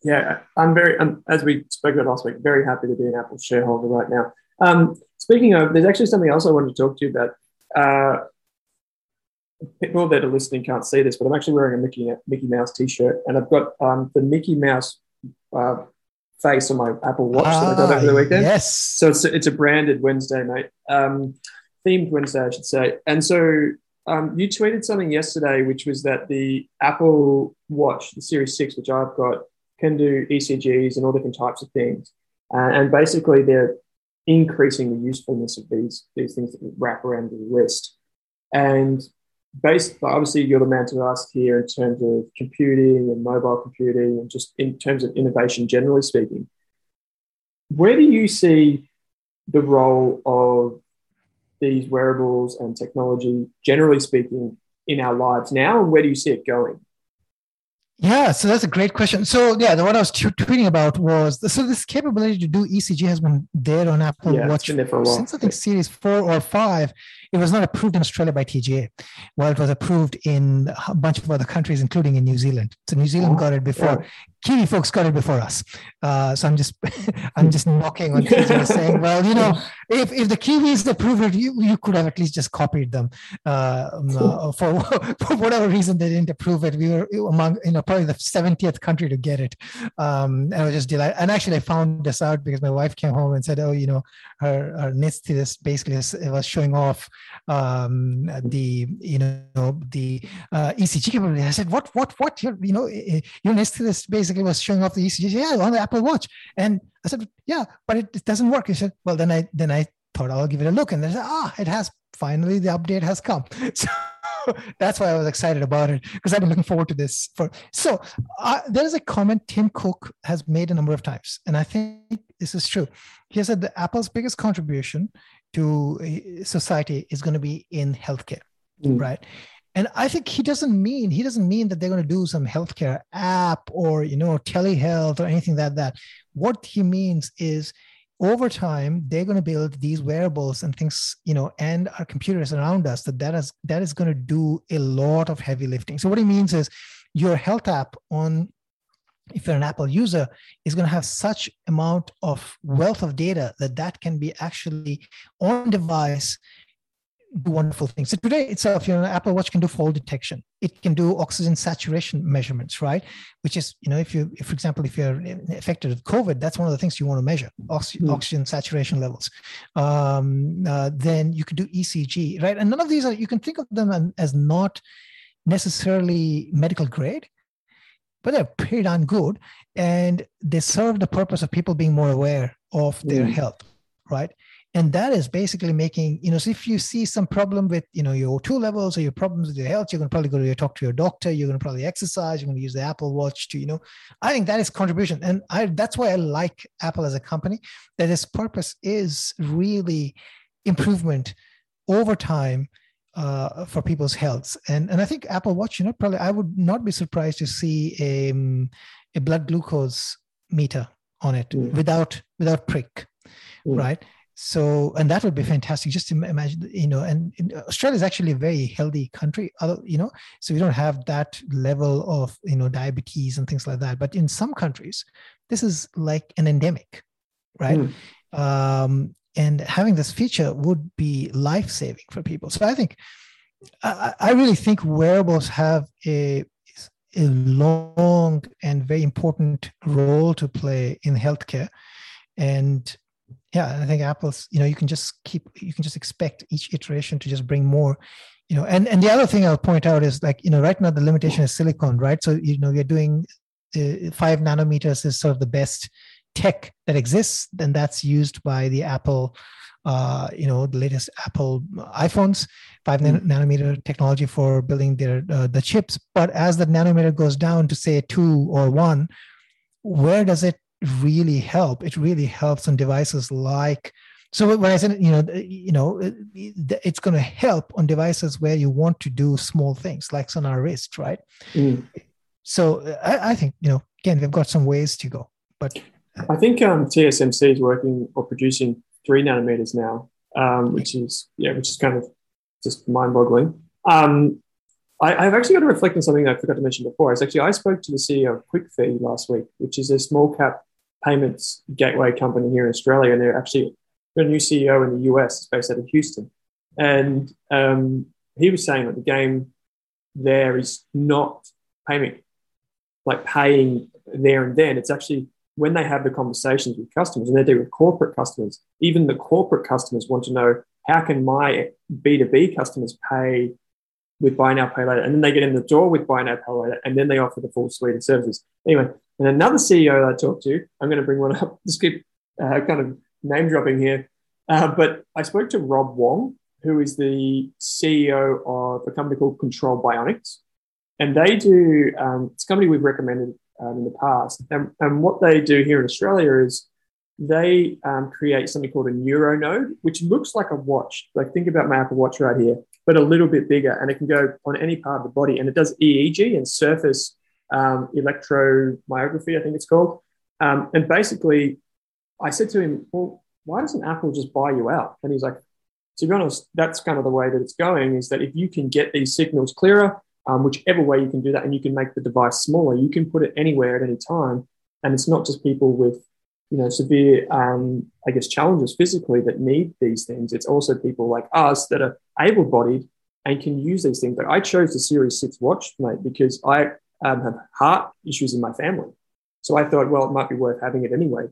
yeah, I'm very, I'm, as we spoke about last week, very happy to be an Apple shareholder right now. Um, speaking of, there's actually something else I wanted to talk to you about. Uh, people that are listening can't see this, but I'm actually wearing a Mickey Mickey Mouse T-shirt, and I've got um, the Mickey Mouse uh, face on my Apple Watch that I got over the weekend. Yes. So it's a, it's a branded Wednesday, mate. Um, themed Wednesday, I should say. And so um, you tweeted something yesterday, which was that the Apple Watch, the Series 6, which I've got, can do ECGs and all different types of things. Uh, and basically, they're increasing the usefulness of these, these things that wrap around the wrist. And based, obviously, you're the man to ask here in terms of computing and mobile computing and just in terms of innovation, generally speaking. Where do you see the role of these wearables and technology, generally speaking, in our lives now, and where do you see it going? Yeah, so that's a great question. So yeah, the, what I was t- tweeting about was so this capability to do ECG has been there on Apple Yeah, it's Watch been there for a while. since I think Series four or five. It was not approved in Australia by TGA, while it was approved in a bunch of other countries, including in New Zealand. So New Zealand Oh, got it before. yeah. Kiwi folks got it before us. Uh, so I'm just [laughs] I'm just knocking on TGA [laughs] saying, well, you know, if if the Kiwis approved it, you, you could have at least just copied them. Uh, um, uh, for [laughs] for whatever reason they didn't approve it. We were among you know probably the 70th country to get it. Um, and I was just delighted. And actually, I found this out because my wife came home and said, oh, you know, her her basically was showing off um, the you know the uh, ECG capability. I said, what what what? You know your Nestidus basically was showing off the ECG. Yeah, on the Apple Watch. And I said, yeah, but it, it doesn't work. He said, well, then I then I thought I'll give it a look. And they said, ah, it has finally the update has come. [laughs] So that's why I was excited about it because I've been looking forward to this. For so uh, there is a comment Tim Cook has made a number of times, and I think this is true. He said that Apple's biggest contribution to uh, society is going to be in healthcare, Mm. right? And I think he doesn't mean he doesn't mean that they're going to do some healthcare app or you know telehealth or anything like that. What he means is over time they're going to build these wearables and things you know and our computers around us that that is that is going to do a lot of heavy lifting so what he means is your health app on if you're an apple user is going to have such amount of wealth of data that that can be actually on device do wonderful things. So today itself, you know, Apple Watch can do fall detection. It can do oxygen saturation measurements, right? Which is, you know, if you, if, for example, if you're affected with COVID, that's one of the things you want to measure: oxy- Mm. oxygen saturation levels. Um, uh, then you can do ECG, right? And none of these are you can think of them as not necessarily medical grade, but they're pretty darn good, and they serve the purpose of people being more aware of their Mm. health, right? and that is basically making you know so if you see some problem with you know your O2 levels or your problems with your health you're going to probably go to your talk to your doctor you're going to probably exercise you're going to use the apple watch to you know i think that is contribution and i that's why i like apple as a company that its purpose is really improvement over time uh, for people's health and and i think apple watch you know probably i would not be surprised to see a, um, a blood glucose meter on it Mm. without without prick Mm. right so and that would be fantastic just imagine you know and australia is actually a very healthy country you know so we don't have that level of you know diabetes and things like that but in some countries this is like an endemic right mm. um, and having this feature would be life saving for people. So i think I, I really think wearables have a a long and very important role to play in healthcare. And yeah i think apple's you know you can just keep you can just expect each iteration to just bring more you know. And and the other thing i'll point out is like you know right now the limitation is silicon right? So you know you're doing uh, five nanometers is sort of the best tech that exists and that's used by the apple uh, you know the latest apple iphones 5 mm. nanometer technology for building their uh, the chips but as the nanometer goes down to say 2 or 1 where does it really help. It really helps on devices like so when I said you know you know it's going to help on devices where you want to do small things like on our wrist, right? Mm. So I, I, think you know again we've got some ways to go, but I think um, TSMC is working or producing three nanometers now, um, which is yeah, which is kind of just mind-boggling. Um, I, have actually got to reflect on something I forgot to mention before. It's actually I spoke to the CEO of QuickFee last week, which is a small cap payments gateway company here in Australia, and they're actually a new CEO in the US, based out of Houston. And um, he was saying that the game there is not payment, like paying there and then. It's actually when they have the conversations with customers, and they do with corporate customers. Even the corporate customers want to know how can my B two B customers pay with buy now, pay later, and then they get in the door with buy now, pay later, and then they offer the full suite of services. Anyway, and another CEO I talked to, I'm going to bring one up, [laughs] just keep uh, kind of name dropping here, uh, but I spoke to Rob Wong, who is the CEO of a company called Control Bionics, and they do. Um, it's a company we've recommended um, in the past, and, and what they do here in Australia is they um, create something called a NeuroNode, which looks like a watch. Like think about my Apple Watch right here but a little bit bigger, and it can go on any part of the body. And it does EEG and surface um, electromyography, I think it's called. Um, and basically, I said to him, "Well, why doesn't Apple just buy you out?" And he's like, "To be honest, that's kind of the way that it's going. Is that if you can get these signals clearer, um, whichever way you can do that, and you can make the device smaller, you can put it anywhere at any time, and it's not just people with you know, severe, um, I guess, challenges physically that need these things. It's also people like us that are able-bodied and can use these things. Like I chose the Series Six watch, mate, because I um, have heart issues in my family. So I thought, well, it might be worth having it anyway.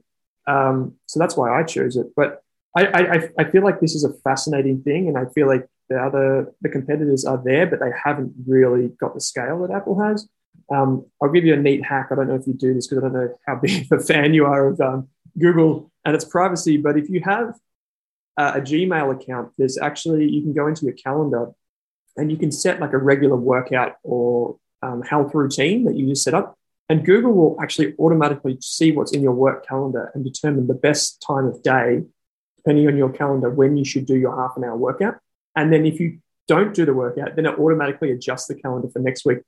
Um, so that's why I chose it. But I, I, I feel like this is a fascinating thing, and I feel like the other the competitors are there, but they haven't really got the scale that Apple has. Um, I'll give you a neat hack. I don't know if you do this because I don't know how [laughs] big of a fan you are of um, Google and its privacy. But if you have uh, a Gmail account, there's actually, you can go into your calendar and you can set like a regular workout or um, health routine that you just set up. And Google will actually automatically see what's in your work calendar and determine the best time of day, depending on your calendar, when you should do your half an hour workout. And then if you don't do the workout, then it automatically adjusts the calendar for next week,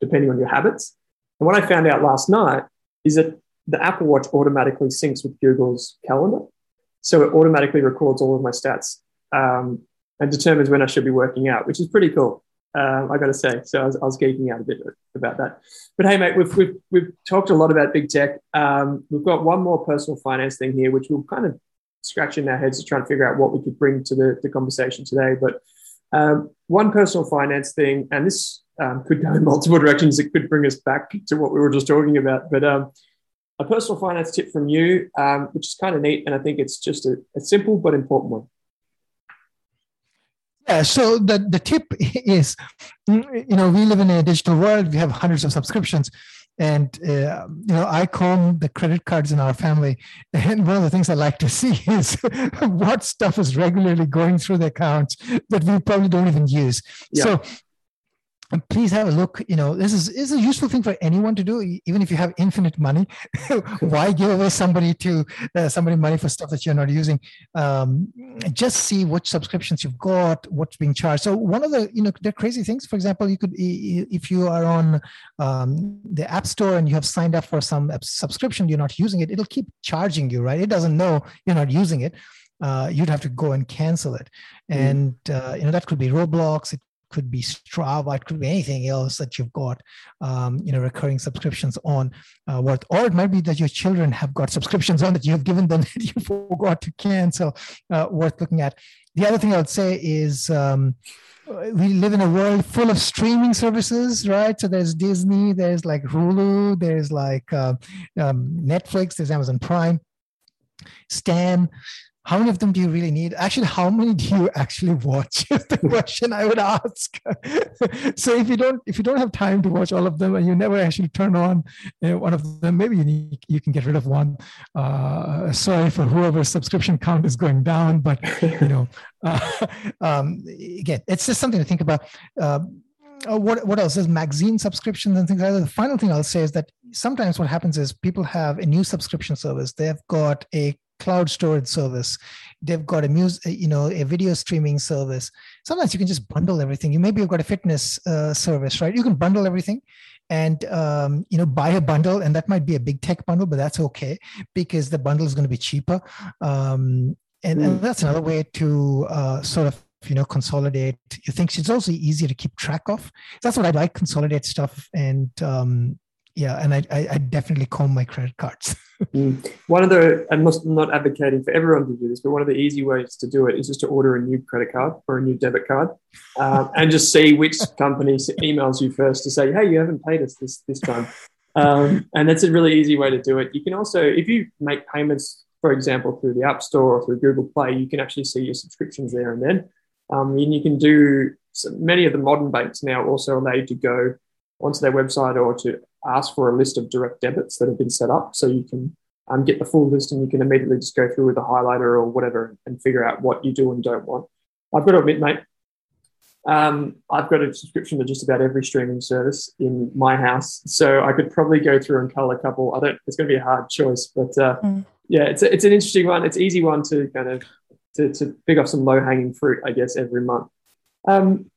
depending on your habits. And what I found out last night is that the Apple Watch automatically syncs with Google's calendar. So it automatically records all of my stats um, and determines when I should be working out, which is pretty cool. Um, I got to say, so I was, I was, geeking out a bit about that. But hey, mate, we've, we've, we've talked a lot about big tech. Um, we've got one more personal finance thing here, which we'll kind of scratch in our heads to try and figure out what we could bring to the, the conversation today. But um, one personal finance thing, and this um, could go in multiple directions. It could bring us back to what we were just talking about. But um, a personal finance tip from you, um, which is kind of neat, and I think it's just a, a simple but important one. Yeah, so the, the tip is, you know, we live in a digital world. We have hundreds of subscriptions and uh, you know i comb the credit cards in our family and one of the things i like to [laughs] see is what stuff is regularly going through the accounts that we probably don't even use yeah. so please have a look you know this is, is a useful thing for anyone to do even if you have infinite money. [laughs] Why give away somebody to uh, somebody money for stuff that you're not using? Um, just see which subscriptions you've got what's being charged. So one of the you know the crazy things for example you could if you are on um, the app store and you have signed up for some subscription you're not using it it'll keep charging you right? It doesn't know you're not using it. Uh, you'd have to go and cancel it. Mm. And uh, you know that could be Roblox, it could be Strava, it could be anything else that you've got, um, you know, recurring subscriptions on. Uh, worth, or it might be that your children have got subscriptions on that you have given them [laughs] that you forgot to cancel. Uh, worth looking at. The other thing I would say is. Um, we live in a world full of streaming services, right? So there's Disney, there's like Hulu, there's like uh, um, Netflix, there's Amazon Prime, Stan how many of them do you really need actually how many do you actually watch [laughs] is the question i would ask [laughs] so if you don't if you don't have time to watch all of them and you never actually turn on know, one of them maybe you need, you can get rid of one uh, sorry for whoever's subscription count is going down but you know [laughs] uh, um, again it's just something to think about uh, uh, what what else? is magazine subscriptions and things like that. The final thing I'll say is that sometimes what happens is people have a new subscription service. They've got a cloud storage service. They've got a music you know a video streaming service. Sometimes you can just bundle everything. You maybe you've got a fitness uh, service right? You can bundle everything and um, you know buy a bundle and that might be a big tech bundle but that's okay because the bundle is going to be cheaper. Um, and, and, that's another way to uh, sort of you know consolidate your things. It's also easier to keep track of. That's what i like consolidate stuff and um, yeah and i i, I definitely comb my credit cards. [laughs] Mm. one of the i'm not advocating for everyone to do this but one of the easy ways to do it is just to order a new credit card or a new debit card um, and just see which [laughs] company emails you first to say hey you haven't paid us this this time. Um, and that's a really easy way to do it. You can also if you make payments for example through the app store or through google play you can actually see your subscriptions there and then. Um, and you can do so many of the modern banks now also allow you to go onto their website or to ask for a list of direct debits that have been set up so you can um, get the full list and you can immediately just go through with a highlighter or whatever and figure out what you do and don't want. I've got to admit, mate, um, I've got a subscription to just about every streaming service in my house, so I could probably go through and cull a couple. I don't. It's going to be a hard choice, but uh, mm. yeah, it's a, it's an interesting one. It's easy one to kind of to, to pick up some low hanging fruit, I guess, every month. Um,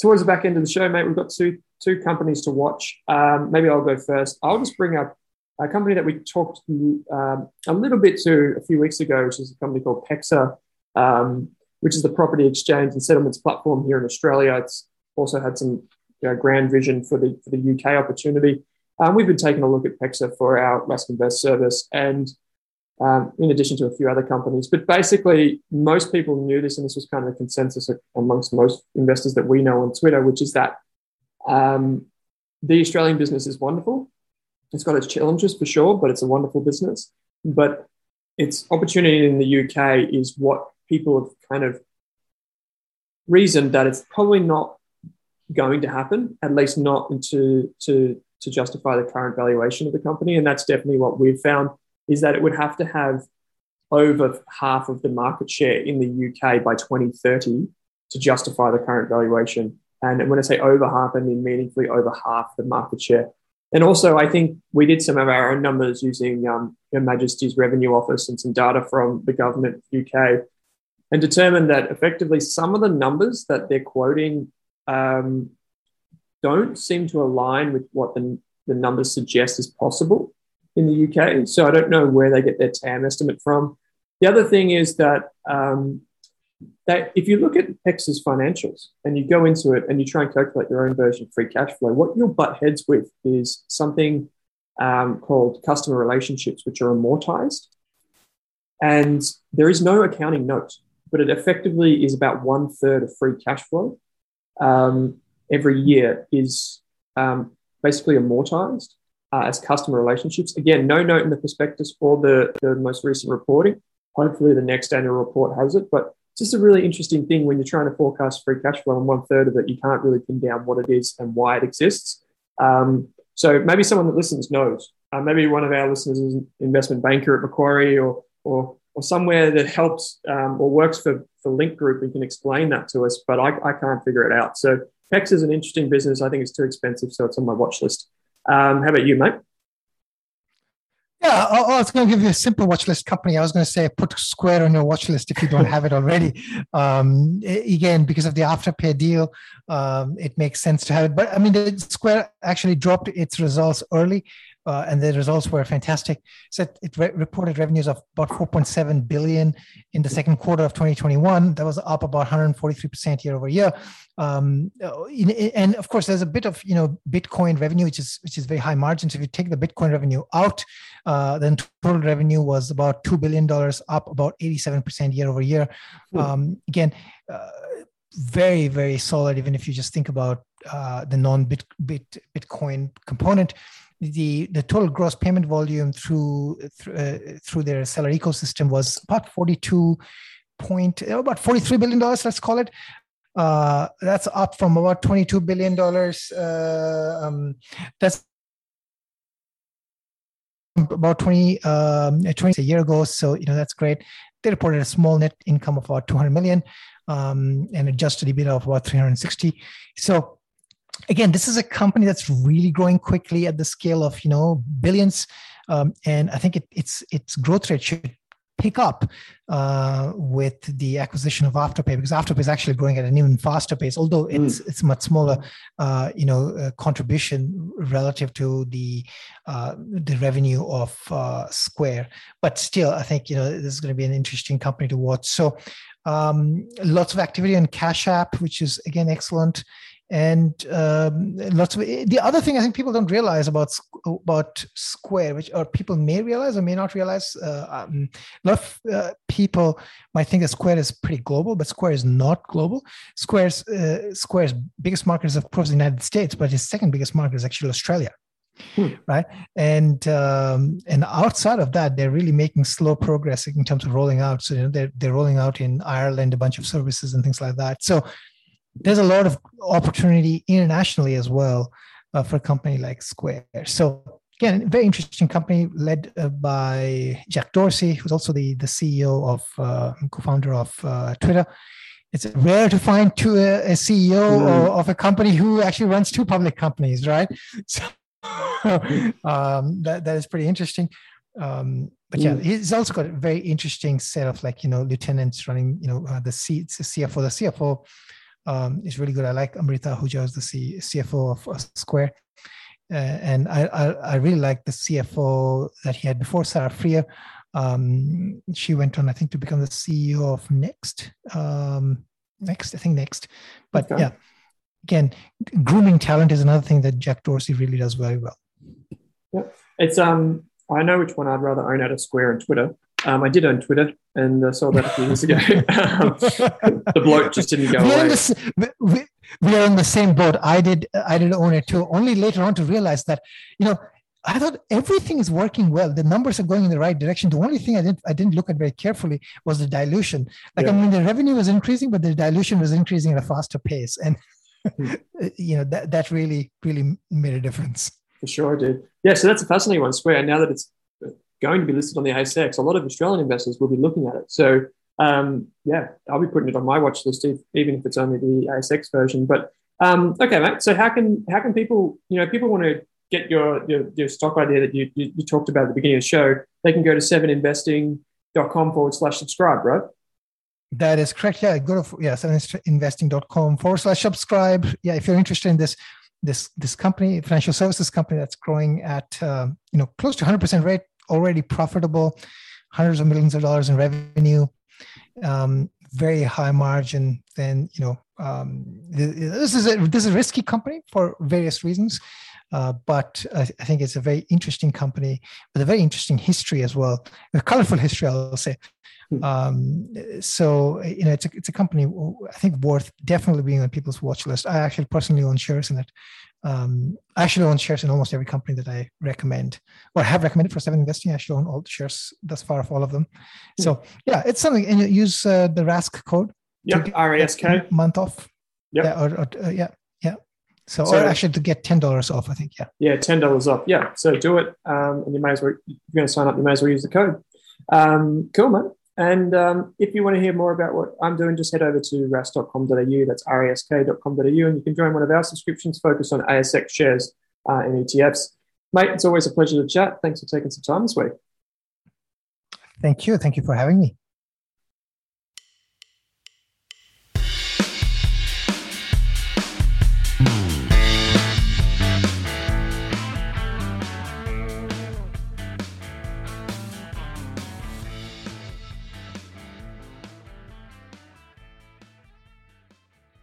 towards the back end of the show, mate, we've got two two companies to watch. Um, maybe I'll go first. I'll just bring up a company that we talked um, a little bit to a few weeks ago, which is a company called PEXA, um, which is the property exchange and settlements platform here in Australia. It's also had some you know, grand vision for the for the UK opportunity. Um, we've been taking a look at PEXA for our Rask Invest service, and um, in addition to a few other companies. But basically, most people knew this, and this was kind of a consensus amongst most investors that we know on Twitter, which is that um, the Australian business is wonderful. It's got its challenges for sure, but it's a wonderful business. But its opportunity in the UK is what people have kind of reasoned that it's probably not going to happen, at least not to, to, to justify the current valuation of the company. And that's definitely what we've found is that it would have to have over half of the market share in the UK by 2030 to justify the current valuation. And when I say over half, I mean meaningfully over half the market share. And also, I think we did some of our own numbers using um, Her Majesty's Revenue Office and some data from the government UK and determined that effectively some of the numbers that they're quoting um, don't seem to align with what the, the numbers suggest is possible in the UK. So I don't know where they get their TAM estimate from. The other thing is that um, that if you look at PEXA's financials and you go into it and you try and calculate your own version of free cash flow, what you'll butt heads with is something um, called customer relationships, which are amortized. And there is no accounting note, but it effectively is about one third of free cash flow um, every year is um, basically amortized uh, as customer relationships. Again, no note in the prospectus or the, the most recent reporting. Hopefully, the next annual report has it, but just a really interesting thing when you're trying to forecast free cash flow and one third of it, you can't really pin down what it is and why it exists. Um, so maybe someone that listens knows. Uh, maybe one of our listeners is an investment banker at Macquarie or, or, or somewhere that helps um, or works for, for Link Group and can explain that to us, but I, I can't figure it out. So PEX is an interesting business. I think it's too expensive, so it's on my watch list. Um, how about you, mate? Yeah, I, was going to give you a simple watch list company. I was going to say put Square on your watch list if you don't have it already. [laughs] Um, again, because of the Afterpay deal, um, it makes sense to have it. But I mean, the Square actually dropped its results early. Uh, and the results were fantastic. So it re- reported revenues of about 4.7 billion in the second quarter of 2021. That was up about 143% year over year. Um, in, and of course, there's a bit of you know Bitcoin revenue, which is which is very high margins. If you take the Bitcoin revenue out, uh, then total revenue was about two billion dollars, up about 87% year over year. Um, again. Uh, very very solid even if you just think about uh, the non bit bitcoin component the the total gross payment volume through through, uh, through their seller ecosystem was about 42 point uh, about 43 billion dollars let's call it. Uh, that's up from about 22 billion dollars uh, um, that's about 20 um, 20 a year ago so you know that's great. They reported a small net income of about 200 million um, and adjusted EBITDA of about 360 so again, this is a company that's really growing quickly at the scale of you know billions, um, and I think it, its its growth rate should pick up uh, with the acquisition of Afterpay because Afterpay is actually growing at an even faster pace, although hmm. it's mm. it's much smaller, uh, you know, uh, contribution relative to the uh, the revenue of uh, Square. But still, I think you know this is going to be an interesting company to watch. So. Um, lots of activity on Cash App, which is again excellent and um, lots of the other thing I think people don't realize about about Square, which or people may realize or may not realize. Uh, um, a lot of uh, people might think that Square is pretty global, but Square is not global. Square's uh, Square's biggest market is of course the United States, but its second biggest market is actually Australia. Hmm. Right, and um, and outside of that, they're really making slow progress in terms of rolling out. So you know, they're they're rolling out in Ireland a bunch of services and things like that. So there's a lot of opportunity internationally as well uh, for a company like Square. So again, very interesting company led uh, by Jack Dorsey, who's also the the CEO of uh, co-founder of uh, Twitter. It's rare to find two, uh, a CEO mm. of a company who actually runs two public companies, right? [laughs] So um, that that is pretty interesting. Um, but yeah, mm. he's also got a very interesting set of like you know lieutenants running you know uh, the, C, the CFO. The CFO um, is really good. I like Amrita Ahuja as the C, CFO of uh, Square. Uh, and I, I, I, really like the CFO that he had before, Sarah Friar. Um, she went on, I think, to become the CEO of Next. Um, next, I think Next. But okay. yeah, again, grooming talent is another thing that Jack Dorsey really does very well. Yeah, it's um, I know which one I'd rather own out of Square and Twitter. Um, I did own Twitter and uh, saw that a few years ago. [laughs] um, the bloke just didn't go we're away. The, we, we are in the same boat. I did. I did own it too. Only later on to realize that you know I thought everything is working well. The numbers are going in the right direction. The only thing I didn't I didn't look at very carefully was the dilution. Like yeah. I mean, the revenue was increasing, but the dilution was increasing at a faster pace, and hmm. [laughs] you know that that really really made a difference. For sure, did. Yeah, so that's a fascinating one. Square. Now that it's going to be listed on the ASX, a lot of Australian investors will be looking at it. So um, yeah, I'll be putting it on my watch list, if, even if it's only the ASX version. But um, okay, mate. So how can how can people, you know, people want to get your, your, your stock idea that you, you, you talked about at the beginning of the show, they can go to seveninvesting.com forward slash subscribe, right? That is correct. Yeah, go to yeah, seveninvesting.com forward slash subscribe. Yeah, if you're interested in this this this company, financial services company that's growing at uh, you know close to 100% rate already profitable, hundreds of millions of dollars in revenue, um, very high margin. Then you know um, this is a this is a risky company for various reasons. Uh, but I, I, think it's a very interesting company with a very interesting history as well, a colorful history, I'll say. Hmm. Um, so you know, it's a, it's a company I think worth definitely being on people's watch list. I actually personally own shares in it, um, I actually own shares in almost every company that I recommend or have recommended for seven investing. I actually own all the shares thus far of all of them. So yeah, it's something. And you use uh, the Rask code. Yep, RASK. Month off. Yep. Yeah, or, or uh, yeah, yeah. So, so, or actually to get ten dollars off, I think. Yeah. Yeah, ten dollars off. Yeah. So do it, um, and you may as well. If you're going to sign up, you may as well use the code. Um, cool, man. And um, if you want to hear more about what I'm doing, just head over to rask.com.au. That's rask.com.au, and you can join one of our subscriptions focused on ASX shares uh, and ETFs. Mate, it's always a pleasure to chat. Thanks for taking some time this week. Thank you. Thank you for having me.